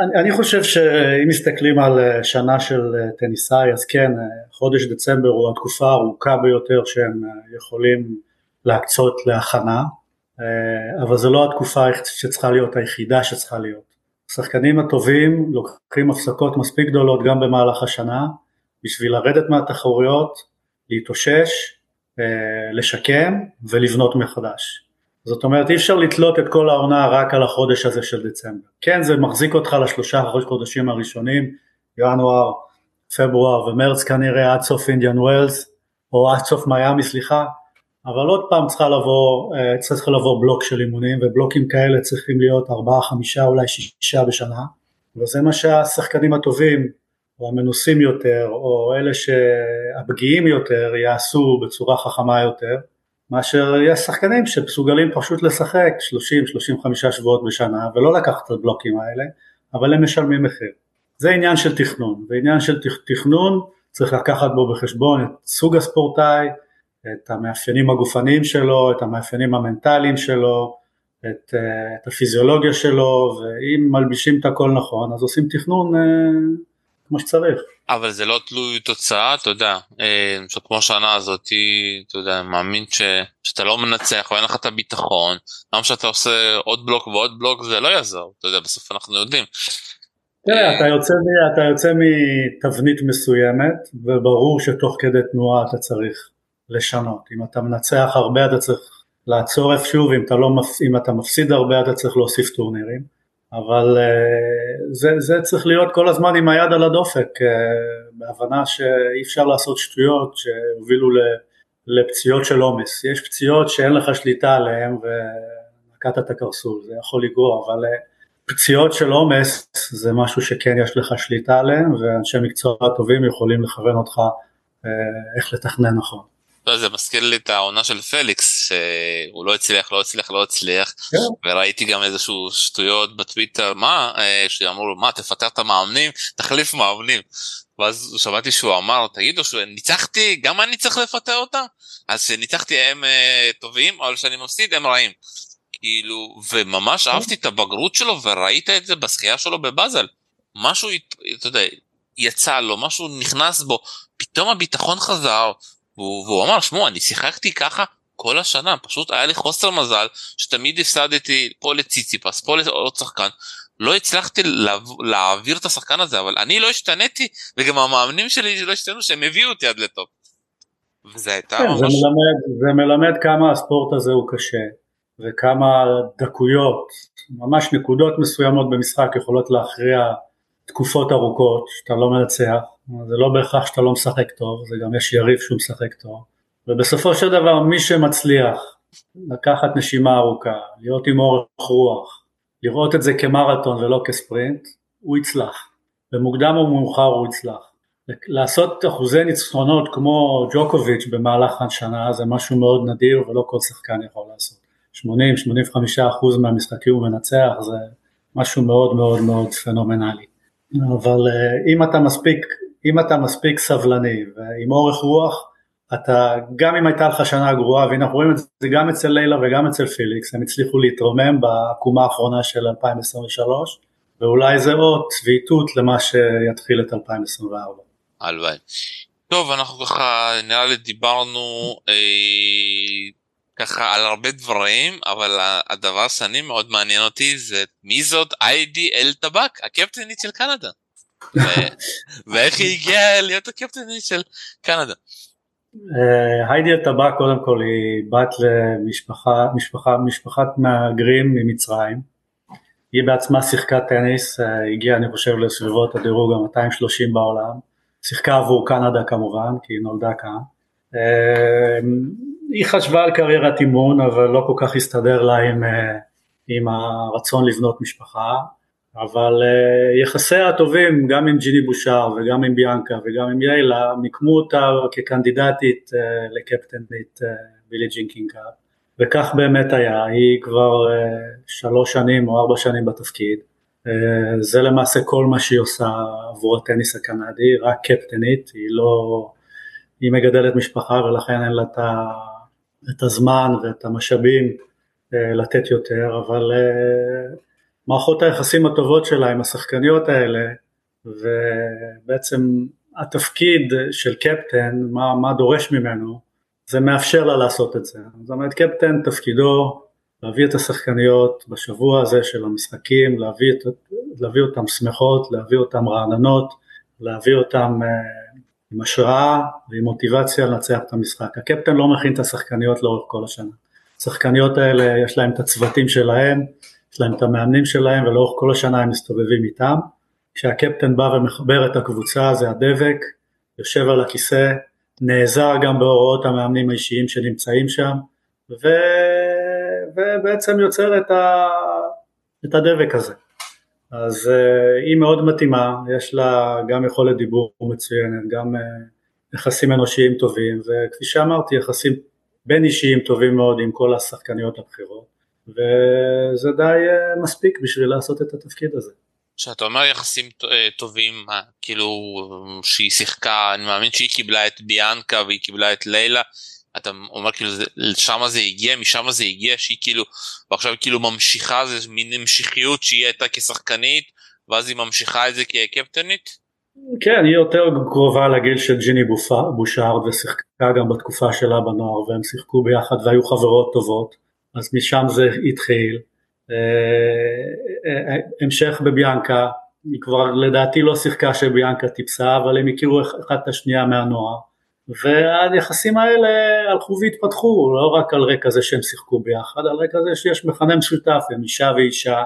אני, אני חושב שאם מסתכלים על אה, שנה של אה, טניסאי אז כן חודש דצמבר הוא התקופה הארוכה ביותר שהם יכולים להקצות להכנה. אה, אבל זו לא התקופה שצריכה להיות היחידה שצריכה להיות. השחקנים הטובים לוקחים הפסקות מספיק גדולות גם במהלך השנה בשביל לרדת מהתחרויות, להתאושש, אה, לשקם ולבנות מחדש. זאת אומרת אי אפשר לתלות את כל העונה רק על החודש הזה של דצמבר. כן זה מחזיק אותך לשלושה חודשים הראשונים, ינואר, פברואר ומרץ כנראה עד סוף אינדיאן ווילס או עד סוף מיאמי סליחה, אבל עוד פעם צריכה לבוא, אה, צריך לבוא בלוק של אימונים ובלוקים כאלה צריכים להיות ארבעה, חמישה, אולי שישה בשנה וזה מה שהשחקנים הטובים או המנוסים יותר או אלה שהפגיעים יותר יעשו בצורה חכמה יותר מאשר יש שחקנים שמסוגלים פשוט לשחק 30-35 שבועות בשנה ולא לקחת את הבלוקים האלה אבל הם משלמים מחיר. זה עניין של תכנון ועניין של תכנון צריך לקחת בו בחשבון את סוג הספורטאי את המאפיינים הגופניים שלו, את המאפיינים המנטליים שלו, את, את הפיזיולוגיה שלו, ואם מלבישים את הכל נכון אז עושים תכנון אה, כמו שצריך. אבל זה לא תלוי תוצאה, אתה יודע, אה, כמו שנה הזאת, אתה יודע, מאמין ש, שאתה לא מנצח ואין לך את הביטחון, גם שאתה עושה עוד בלוק ועוד בלוק זה לא יעזור, אתה יודע, בסוף אנחנו יודעים. תראה, אתה יוצא, אתה יוצא מתבנית מסוימת, וברור שתוך כדי תנועה אתה צריך לשנות. אם אתה מנצח הרבה אתה צריך לעצור איפשהו, ואם אתה, לא, אם אתה מפסיד הרבה אתה צריך להוסיף טורנירים. אבל אה, זה, זה צריך להיות כל הזמן עם היד על הדופק, אה, בהבנה שאי אפשר לעשות שטויות שהובילו לפציעות של עומס. יש פציעות שאין לך שליטה עליהן ונקעת את הקרסול, זה יכול לגרוע, אבל אה, פציעות של עומס זה משהו שכן יש לך שליטה עליהן ואנשי מקצוע טובים יכולים לכוון אותך איך לתכנן נכון. לא, זה מזכיר לי את העונה של פליקס שהוא לא הצליח לא הצליח לא הצליח. כן. וראיתי גם איזשהו שטויות בטוויטר. מה? אה, שאמרו לו מה תפטר את המאמנים? תחליף מאמנים. ואז שמעתי שהוא אמר תגידו שניצחתי גם אני צריך לפטר אותם? אז שניצחתי הם אה, טובים אבל כשאני מפסיד הם רעים. כאילו וממש כן. אהבתי את הבגרות שלו וראית את זה בשחייה שלו בבאזל. משהו אתה יודע יצא לו משהו נכנס בו. פתאום הביטחון חזר והוא, והוא אמר שמעו אני שיחקתי ככה כל השנה פשוט היה לי חוסר מזל שתמיד הפסדתי פה לציציפס פה לעוד שחקן לא הצלחתי להעביר את השחקן הזה אבל אני לא השתניתי וגם המאמנים שלי לא השתנו שהם הביאו אותי עד לטופ. וזה הייתה כן, ממש... זה מלמד, זה מלמד כמה הספורט הזה הוא קשה וכמה דקויות ממש נקודות מסוימות במשחק יכולות להכריע תקופות ארוכות שאתה לא מנצח זה לא בהכרח שאתה לא משחק טוב, זה גם יש יריב שהוא משחק טוב, ובסופו של דבר מי שמצליח לקחת נשימה ארוכה, להיות עם אורך רוח, לראות את זה כמרתון ולא כספרינט, הוא יצלח, במוקדם או מאוחר הוא יצלח. לעשות אחוזי ניצחונות כמו ג'וקוביץ' במהלך השנה זה משהו מאוד נדיר ולא כל שחקן יכול לעשות. 80-85% מהמשחקים הוא מנצח זה משהו מאוד מאוד מאוד פנומנלי. אבל אה, אם אתה מספיק אם אתה מספיק סבלני ועם אורך רוח, אתה, גם אם הייתה לך שנה גרועה, והנה אנחנו רואים את זה גם אצל לילה וגם אצל פיליקס, הם הצליחו להתרומם בעקומה האחרונה של 2023, ואולי זה עוד צביעיתות למה שיתחיל את 2024. הלוואי. טוב, אנחנו ככה, נראה לי דיברנו אה, ככה על הרבה דברים, אבל הדבר שאני מאוד מעניין אותי זה מי זאת איידי אל טבק, הקפטנית של קנדה. ואיך היא הגיעה להיות הקפטנית של קנדה. אה, היידי הטבק קודם כל היא בת למשפחה, משפחה, משפחת מהגרים ממצרים. היא בעצמה שיחקה טניס, אה, הגיעה אני חושב לסביבות הדירוג ה-230 בעולם. שיחקה עבור קנדה כמובן, כי היא נולדה כאן. אה, היא חשבה על קריירת אימון, אבל לא כל כך הסתדר לה עם, עם הרצון לבנות משפחה. אבל uh, יחסיה הטובים גם עם ג'יני בושר וגם עם ביאנקה וגם עם ליילה מיקמו אותה כקנדידטית לקפטנית בילי ג'ין קינג וכך באמת היה, היא כבר שלוש שנים או ארבע שנים בתפקיד, זה למעשה כל מה שהיא עושה עבור הטניס הקנדי, רק קפטנית, היא לא, היא מגדלת משפחה ולכן אין לה את, ה, את הזמן ואת המשאבים uh, לתת יותר, אבל uh, מערכות היחסים הטובות שלה עם השחקניות האלה ובעצם התפקיד של קפטן, מה, מה דורש ממנו, זה מאפשר לה לעשות את זה. זאת אומרת קפטן תפקידו להביא את השחקניות בשבוע הזה של המשחקים, להביא, להביא אותן שמחות, להביא אותן רעננות, להביא אותן אה, עם השראה ועם מוטיבציה לנצח את המשחק. הקפטן לא מכין את השחקניות לאורך כל השנה. השחקניות האלה יש להם את הצוותים שלהם, יש להם את המאמנים שלהם ולאורך כל השנה הם מסתובבים איתם. כשהקפטן בא ומחבר את הקבוצה זה הדבק, יושב על הכיסא, נעזר גם בהוראות המאמנים האישיים שנמצאים שם, ו... ובעצם יוצר את, ה... את הדבק הזה. אז uh, היא מאוד מתאימה, יש לה גם יכולת דיבור מצוינת, גם uh, יחסים אנושיים טובים, וכפי שאמרתי, יחסים בין אישיים טובים מאוד עם כל השחקניות הבכירות. וזה די אה, מספיק בשביל לעשות את התפקיד הזה. כשאתה אומר יחסים טובים, כאילו שהיא שיחקה, אני מאמין שהיא קיבלה את ביאנקה והיא קיבלה את לילה, אתה אומר כאילו שמה זה הגיע, משם זה הגיע, שהיא כאילו, ועכשיו כאילו ממשיכה, זה מין המשכיות שהיא הייתה כשחקנית, ואז היא ממשיכה את זה כקפטנית? כן, היא יותר קרובה לגיל של ג'יני בושארד ושיחקה גם בתקופה שלה בנוער והם שיחקו ביחד והיו חברות טובות, אז משם זה התחיל. אה, אה, המשך בביאנקה, היא כבר לדעתי לא שיחקה שביאנקה טיפסה, אבל הם הכירו אחת את השנייה מהנוער. והיחסים האלה הלכו והתפתחו, לא רק על רקע זה שהם שיחקו ביחד, על רקע זה שיש מכנה משותף, הם אישה ואישה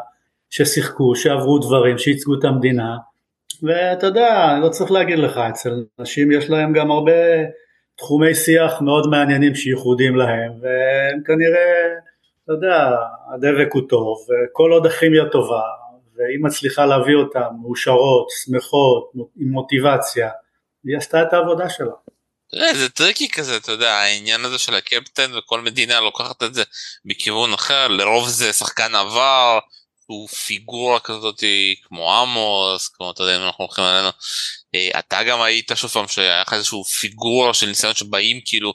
ששיחקו, שעברו דברים, שייצגו את המדינה, ואתה יודע, אני לא צריך להגיד לך, אצל נשים יש להם גם הרבה תחומי שיח מאוד מעניינים שייחודים להם, והם כנראה, אתה יודע, הדבק הוא טוב, וכל עוד הכימיה טובה, והיא מצליחה להביא אותם מאושרות, שמחות, עם מוטיבציה, היא עשתה את העבודה שלה. תראה, זה tricky כזה, אתה יודע, העניין הזה של הקפטן וכל מדינה לוקחת את זה בכיוון אחר, לרוב זה שחקן עבר, הוא פיגורה כזאת כמו עמוס, כמו אתה יודע אם אנחנו הולכים עלינו, אה, אתה גם היית שוב פעם שהיה לך איזשהו פיגורה של ניסיון שבאים כאילו,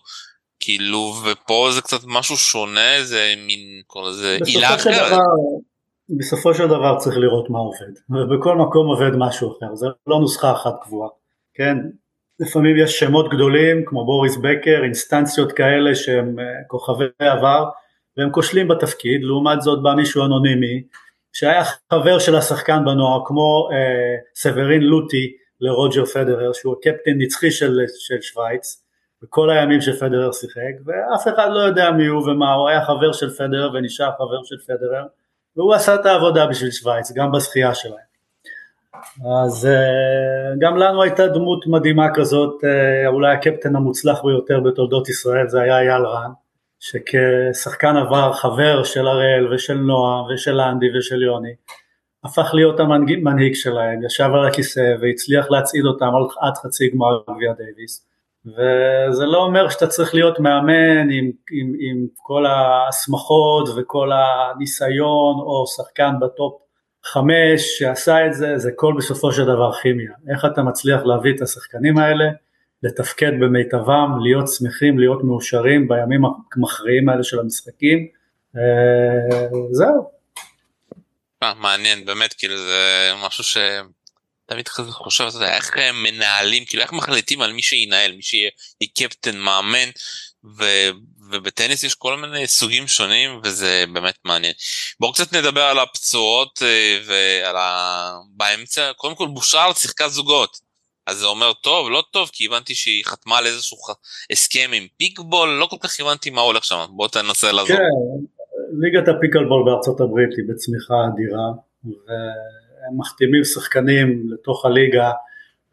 כאילו ופה זה קצת משהו שונה, זה מין, כל זה עילה אחרת. בסופו של דבר צריך לראות מה עובד, ובכל מקום עובד משהו אחר, זה לא נוסחה אחת קבועה, כן? לפעמים יש שמות גדולים כמו בוריס בקר, אינסטנציות כאלה שהם אה, כוכבי עבר והם כושלים בתפקיד, לעומת זאת בא מישהו אנונימי שהיה חבר של השחקן בנוער כמו אה, סברין לוטי לרוג'ר פדרר שהוא הקפטן נצחי של, של שווייץ בכל הימים שפדרר שיחק ואף אחד לא יודע מי הוא ומה הוא היה חבר של פדרר ונשאר חבר של פדרר והוא עשה את העבודה בשביל שווייץ גם בזכייה שלהם אז uh, גם לנו הייתה דמות מדהימה כזאת, uh, אולי הקפטן המוצלח ביותר בתולדות ישראל זה היה אייל רן, שכשחקן עבר חבר של הראל ושל נועה ושל אנדי ושל יוני, הפך להיות המנהיג שלהם, ישב על הכיסא והצליח להצעיד אותם עד חצי גמר גביע דייוויס. וזה לא אומר שאתה צריך להיות מאמן עם, עם, עם כל ההסמכות וכל הניסיון או שחקן ב top חמש שעשה את זה, זה כל בסופו של דבר כימיה. איך אתה מצליח להביא את השחקנים האלה לתפקד במיטבם, להיות שמחים, להיות מאושרים בימים המכריעים האלה של המשחקים, אה, זהו. אה, מעניין באמת כאילו זה משהו ש... תמיד חושב אתה יודע, איך מנהלים כאילו איך מחליטים על מי שינהל מי שיהיה קפטן מאמן ובטניס יש כל מיני סוגים שונים וזה באמת מעניין. בואו קצת נדבר על הפצועות אה, ועל ה... באמצע קודם כל בושארד שיחקה זוגות. אז זה אומר טוב לא טוב כי הבנתי שהיא חתמה על איזשהו הסכם עם פיקבול לא כל כך הבנתי מה הולך שם בוא תנסה לעזור. כן, ליגת הפיקלבול בארצות הברית היא בצמיחה אדירה והם מחתימים שחקנים לתוך הליגה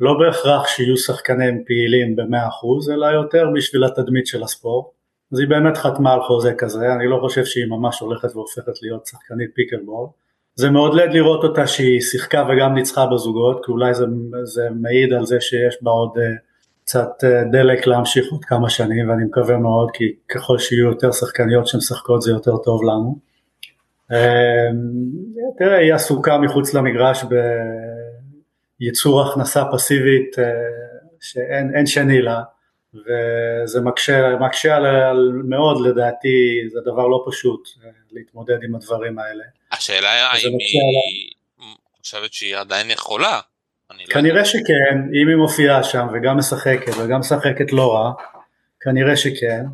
לא בהכרח שיהיו שחקנים פעילים ב-100% אלא יותר בשביל התדמית של הספורט אז היא באמת חתמה על חוזה כזה, אני לא חושב שהיא ממש הולכת והופכת להיות שחקנית פיקלבול זה מעודד לראות אותה שהיא שיחקה וגם ניצחה בזוגות, כי אולי זה, זה מעיד על זה שיש בה עוד uh, קצת uh, דלק להמשיך עוד כמה שנים, ואני מקווה מאוד, כי ככל שיהיו יותר שחקניות שמשחקות זה יותר טוב לנו. Uh, תראה, היא עסוקה מחוץ למגרש בייצור הכנסה פסיבית שאין שני לה. וזה מקשה, מקשה על, על מאוד לדעתי, זה דבר לא פשוט להתמודד עם הדברים האלה. השאלה היא האם היא חושבת שהיא עדיין יכולה. לא כנראה לא שכן, אם היא מופיעה שם וגם משחקת וגם משחקת לא רע, כנראה שכן.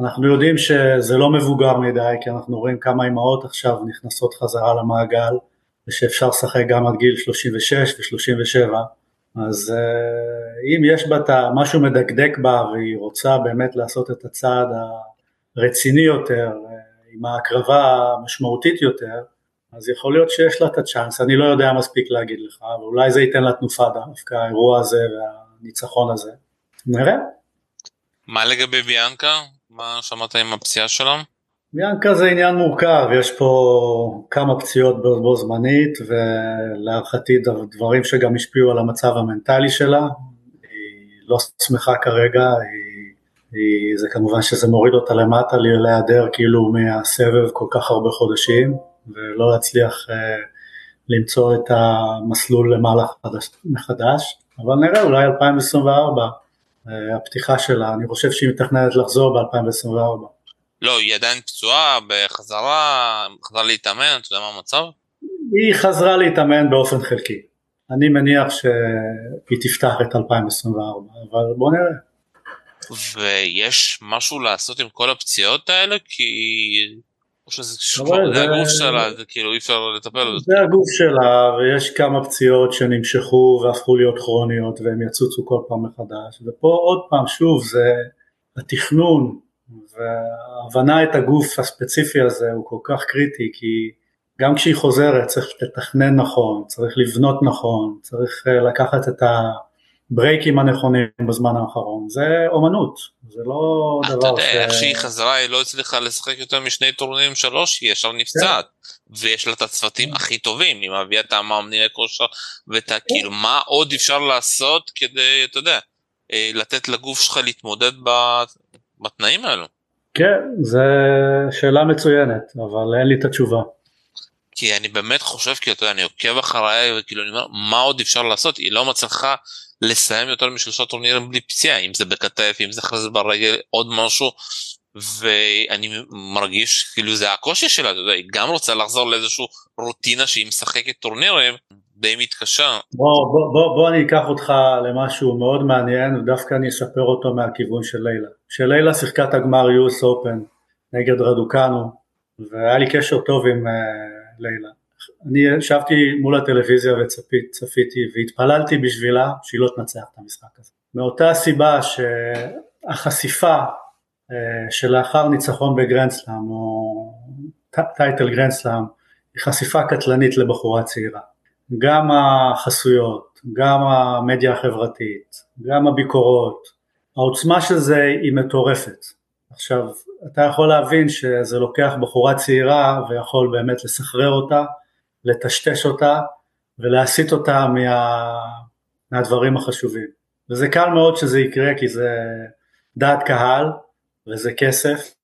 אנחנו יודעים שזה לא מבוגר מדי, כי אנחנו רואים כמה אימהות עכשיו נכנסות חזרה למעגל, ושאפשר לשחק גם עד גיל 36 ו-37. אז אה, אם יש בה את משהו מדקדק בה והיא רוצה באמת לעשות את הצעד הרציני יותר, אה, עם ההקרבה המשמעותית יותר, אז יכול להיות שיש לה את הצ'אנס, אני לא יודע מספיק להגיד לך, אבל אולי זה ייתן לה תנופה דווקא, האירוע הזה והניצחון הזה. נראה. מה לגבי ביאנקה? מה שמעת עם הפציעה שלה? ביאנקה זה עניין מורכב, יש פה כמה פציעות בו, בו זמנית ולהערכתי דברים שגם השפיעו על המצב המנטלי שלה, היא לא שמחה כרגע, היא, היא, זה כמובן שזה מוריד אותה למטה להיעדר כאילו מהסבב כל כך הרבה חודשים ולא להצליח אה, למצוא את המסלול למעלה חדש, מחדש, אבל נראה אולי 2024 אה, הפתיחה שלה, אני חושב שהיא מתכננת לחזור ב-2024. לא, היא עדיין פצועה בחזרה, חזרה להתאמן, אתה יודע מה המצב? היא חזרה להתאמן באופן חלקי. אני מניח שהיא תפתח את 2024, אבל בוא נראה. ויש משהו לעשות עם כל הפציעות האלה? כי... או שזה כבר, זה הגוף שלה, זה כאילו אי אפשר לטפל בזה. זה הגוף שלה, ויש כמה פציעות שנמשכו והפכו להיות כרוניות, והם יצוצו כל פעם מחדש, ופה עוד פעם, שוב, זה התכנון, וההבנה את הגוף הספציפי הזה הוא כל כך קריטי, כי גם כשהיא חוזרת צריך לתכנן נכון, צריך לבנות נכון, צריך אה, לקחת את הברייקים הנכונים בזמן האחרון, זה אומנות, זה לא דבר ש... אתה יודע, איך שהיא חזרה היא לא הצליחה לשחק יותר משני טורנירים שלוש, היא ישר נפצעת, כן. ויש לה את הצוותים כן. הכי טובים, היא מביאה את המאמני הכושר, ואת ה... כן. כאילו מה עוד אפשר לעשות כדי, אתה יודע, אה, לתת לגוף שלך להתמודד בתנאים האלו. כן, זו שאלה מצוינת, אבל אין לי את התשובה. כי אני באמת חושב, כי אתה יודע, אני עוקב אחריי, וכאילו אני אומר, מה עוד אפשר לעשות? היא לא מצליחה לסיים יותר משלושה טורנירים בלי פציעה, אם זה בכתף, אם זה זה ברגל, עוד משהו, ואני מרגיש כאילו זה הקושי שלה, אתה יודע, היא גם רוצה לחזור לאיזושהי רוטינה שהיא משחקת טורנירים, די מתקשה. בוא, בוא, בוא, בוא אני אקח אותך למשהו מאוד מעניין, ודווקא אני אספר אותו מהכיוון של לילה. כשלילה שיחקה את הגמר US Open נגד רדוקנו, והיה לי קשר טוב עם uh, לילה. אני ישבתי מול הטלוויזיה וצפיתי והתפללתי בשבילה שהיא לא תנצח את המשחק הזה. מאותה הסיבה שהחשיפה uh, שלאחר ניצחון בגרנדסלאם או טייטל גרנדסלאם היא חשיפה קטלנית לבחורה צעירה. גם החסויות, גם המדיה החברתית, גם הביקורות, העוצמה של זה היא מטורפת. עכשיו, אתה יכול להבין שזה לוקח בחורה צעירה ויכול באמת לסחרר אותה, לטשטש אותה ולהסיט אותה מה... מהדברים החשובים. וזה קל מאוד שזה יקרה כי זה דעת קהל וזה כסף.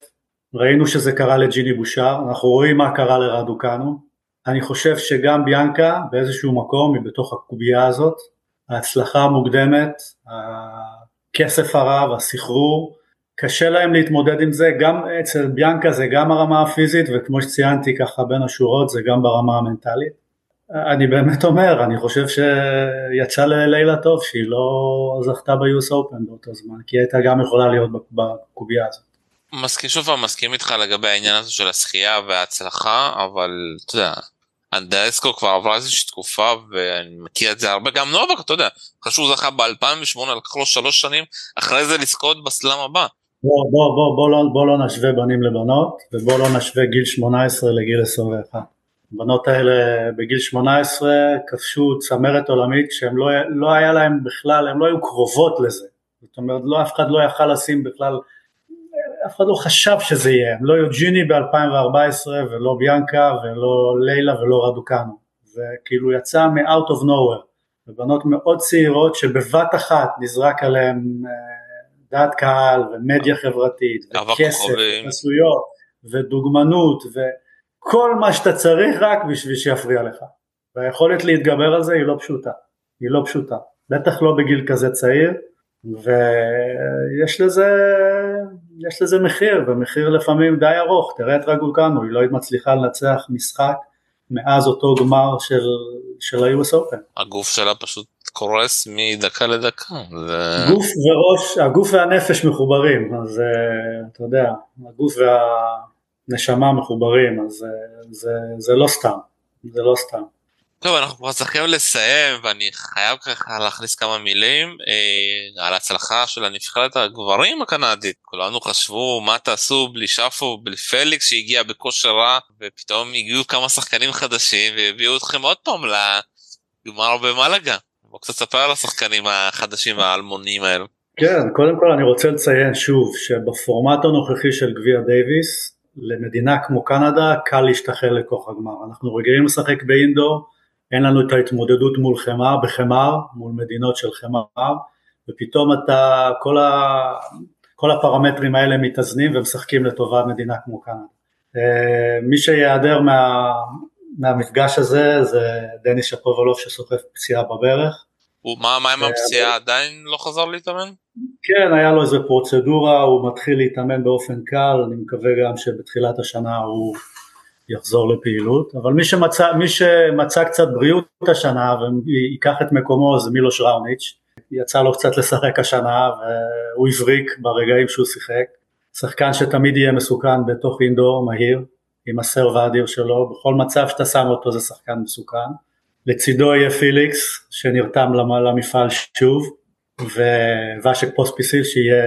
ראינו שזה קרה לג'יני בושר, אנחנו רואים מה קרה לרדוקנו, אני חושב שגם ביאנקה באיזשהו מקום היא בתוך הקובייה הזאת, ההצלחה המוקדמת, הכסף הרב, הסחרור, קשה להם להתמודד עם זה, גם אצל ביאנקה זה גם הרמה הפיזית וכמו שציינתי ככה בין השורות זה גם ברמה המנטלית. אני באמת אומר, אני חושב שיצא ללילה טוב שהיא לא זכתה ב-US Open באותו זמן, כי היא הייתה גם יכולה להיות בקובייה הזאת. מסכים שוב פעם מסכים איתך לגבי העניין הזה של השחייה וההצלחה אבל אתה יודע אנדרסקו כבר עברה איזושהי תקופה ואני מכיר את זה הרבה גם נובק אתה יודע אחרי שהוא זכה ב2008 לקח לו שלוש שנים אחרי זה לזכות בסלאם הבא. בוא בוא בוא בוא לא, בוא לא נשווה בנים לבנות ובוא לא נשווה גיל 18 לגיל 21. הבנות האלה בגיל 18 כבשו צמרת עולמית שהם לא, לא היה להם בכלל, הם לא היו קרובות לזה. זאת אומרת לא אף אחד לא יכל לשים בכלל אף אחד לא חשב שזה יהיה, לא יוג'יני ב-2014 ולא ביאנקה ולא לילה ולא רדוקנו, זה כאילו יצא מ-out of nowhere, ובנות מאוד צעירות שבבת אחת נזרק עליהן אה, דעת קהל ומדיה חברתית וכסף וחסויות ודוגמנות וכל מה שאתה צריך רק בשביל שיפריע לך, והיכולת להתגבר על זה היא לא פשוטה, היא לא פשוטה, בטח לא בגיל כזה צעיר ויש לזה, יש לזה מחיר, ומחיר לפעמים די ארוך, תראה את רגולקנו, היא לא מצליחה לנצח משחק מאז אותו גמר של, של ה-US Open. הגוף שלה פשוט קורס מדקה לדקה. זה... גוף וראש, הגוף והנפש מחוברים, אז אתה יודע, הגוף והנשמה מחוברים, אז זה, זה, זה לא סתם, זה לא סתם. טוב אנחנו כבר צריכים לסיים ואני חייב ככה להכניס כמה מילים אה, על ההצלחה של הנבחרת הגברים הקנדית כולנו חשבו מה תעשו בלי שפו בלי פליקס שהגיע בכושר רע ופתאום הגיעו כמה שחקנים חדשים והביאו אתכם עוד פעם לגמר במלאגה. בוא קצת ספר על השחקנים החדשים האלמוניים האלו. כן קודם כל אני רוצה לציין שוב שבפורמט הנוכחי של גביע דייוויס למדינה כמו קנדה קל להשתחרר לכוח הגמר אנחנו רגילים לשחק באינדור אין לנו את ההתמודדות מול חמר, בחמר, מול מדינות של חמר, ופתאום אתה, כל, ה, כל הפרמטרים האלה מתאזנים ומשחקים לטובת מדינה כמו קנדה. אה, מי שיעדר מה, מהמפגש הזה זה דניס שפובולוב שסוחב פציעה בברך. מה, מה עם אה, הפציעה? עדיין לא חזר להתאמן? כן, היה לו איזה פרוצדורה, הוא מתחיל להתאמן באופן קל, אני מקווה גם שבתחילת השנה הוא יחזור לפעילות, אבל מי שמצא, מי שמצא קצת בריאות השנה וייקח את מקומו זה מילוש ראוניץ', יצא לו קצת לשחק השנה והוא הבריק ברגעים שהוא שיחק, שחקן שתמיד יהיה מסוכן בתוך אינדור מהיר, עם הסרב האדיר שלו, בכל מצב שאתה שם אותו זה שחקן מסוכן, לצידו יהיה פיליקס שנרתם למפעל שוב, וואשק פוספיסיל שיהיה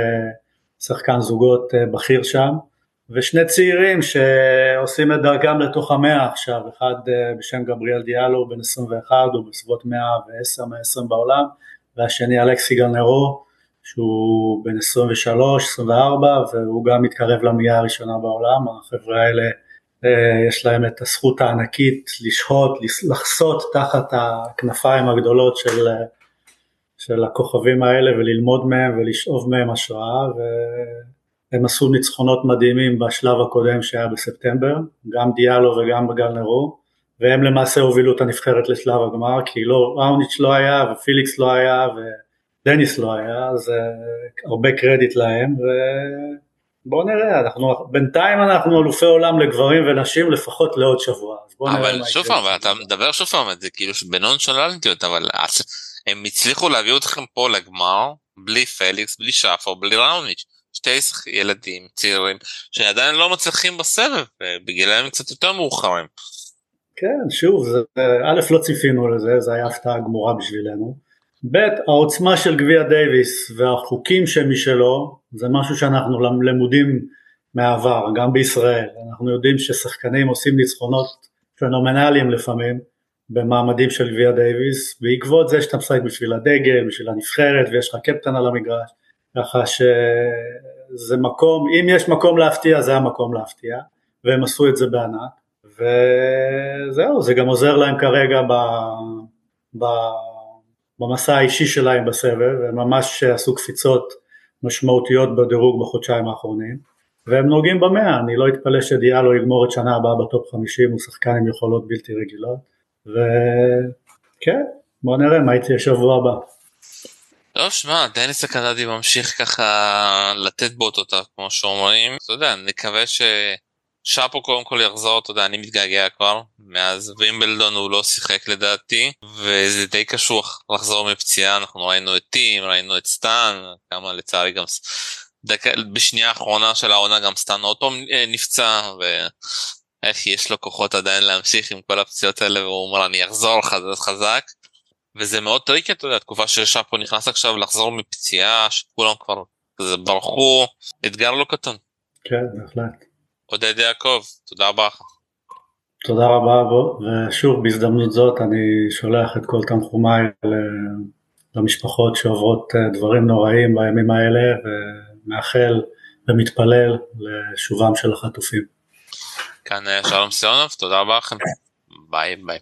שחקן זוגות אה, בכיר שם, ושני צעירים שעושים את דרכם לתוך המאה עכשיו, אחד אה, בשם גבריאל דיאלו בן 21, הוא בסביבות 110-120 בעולם, והשני אלכסי גלנרו, שהוא בן 23-24, והוא גם מתקרב למאה הראשונה בעולם, החבר'ה האלה אה, יש להם את הזכות הענקית לשהות, לחסות תחת הכנפיים הגדולות של, של הכוכבים האלה וללמוד מהם ולשאוב מהם השראה והם עשו ניצחונות מדהימים בשלב הקודם שהיה בספטמבר, גם דיאלו וגם בגל נרו והם למעשה הובילו את הנבחרת לשלב הגמר כי לא, ראוניץ' לא היה ופיליקס לא היה ודניס לא היה אז uh, הרבה קרדיט להם ו... בוא נראה, אנחנו, בינתיים אנחנו אלופי עולם לגברים ונשים לפחות לעוד שבוע. אבל שוב פעם, אתה מדבר שוב פעם, זה כאילו בנונשלנטיות, אבל הם הצליחו להביא אתכם פה לגמר בלי פליקס, בלי שפו, בלי ראוניץ'. שתי ילדים צעירים שעדיין לא מצליחים בסבב, בגילאים קצת יותר מאוחרים. כן, שוב, זה, א' לא ציפינו לזה, זה היה הפתעה גמורה בשבילנו. ב', העוצמה של גביע דייוויס והחוקים שמשלו זה משהו שאנחנו למודים מהעבר, גם בישראל. אנחנו יודעים ששחקנים עושים ניצחונות פנומנליים לפעמים במעמדים של גביע דייוויס, בעקבות זה שאתה משחק בשביל הדגל, בשביל הנבחרת ויש לך קפטן על המגרש, ככה שזה מקום, אם יש מקום להפתיע זה המקום להפתיע, והם עשו את זה בענק, וזהו, זה גם עוזר להם כרגע ב... ב במסע האישי שלהם בסבב, הם ממש עשו קפיצות משמעותיות בדירוג בחודשיים האחרונים, והם נוגעים במאה, אני לא אתפלא שדיאלו יגמור את שנה הבאה בטופ 50, הוא שחקן עם יכולות בלתי רגילות, וכן, בוא נראה מה יצא שבוע הבא. טוב, שמע, דניס הקנדי ממשיך ככה לתת בוטות, כמו שאומרים, אתה יודע, נקווה ש... שפו קודם כל יחזור, אתה יודע, אני מתגעגע כבר, מאז וימבלדון הוא לא שיחק לדעתי, וזה די קשוח לחזור מפציעה, אנחנו ראינו את טים, ראינו את סטאן, כמה לצערי גם דק... בשנייה האחרונה של העונה גם סטאן אוטו אה, נפצע, ואיך יש לו כוחות עדיין להמשיך עם כל הפציעות האלה, והוא אומר אני אחזור חזק, וזה מאוד tricky, אתה יודע, תקופה ששפו נכנס עכשיו לחזור מפציעה, שכולם כבר ברחו, אתגר לא קטן. כן, בהחלט. עודד יעקב, תודה רבה לך. תודה רבה ושוב בהזדמנות זאת אני שולח את כל תנחומיי למשפחות שעוברות אה, דברים נוראים בימים האלה ומאחל ומתפלל לשובם של החטופים. כאן אה, שלום סיונוב, תודה רבה לכם. ביי ביי.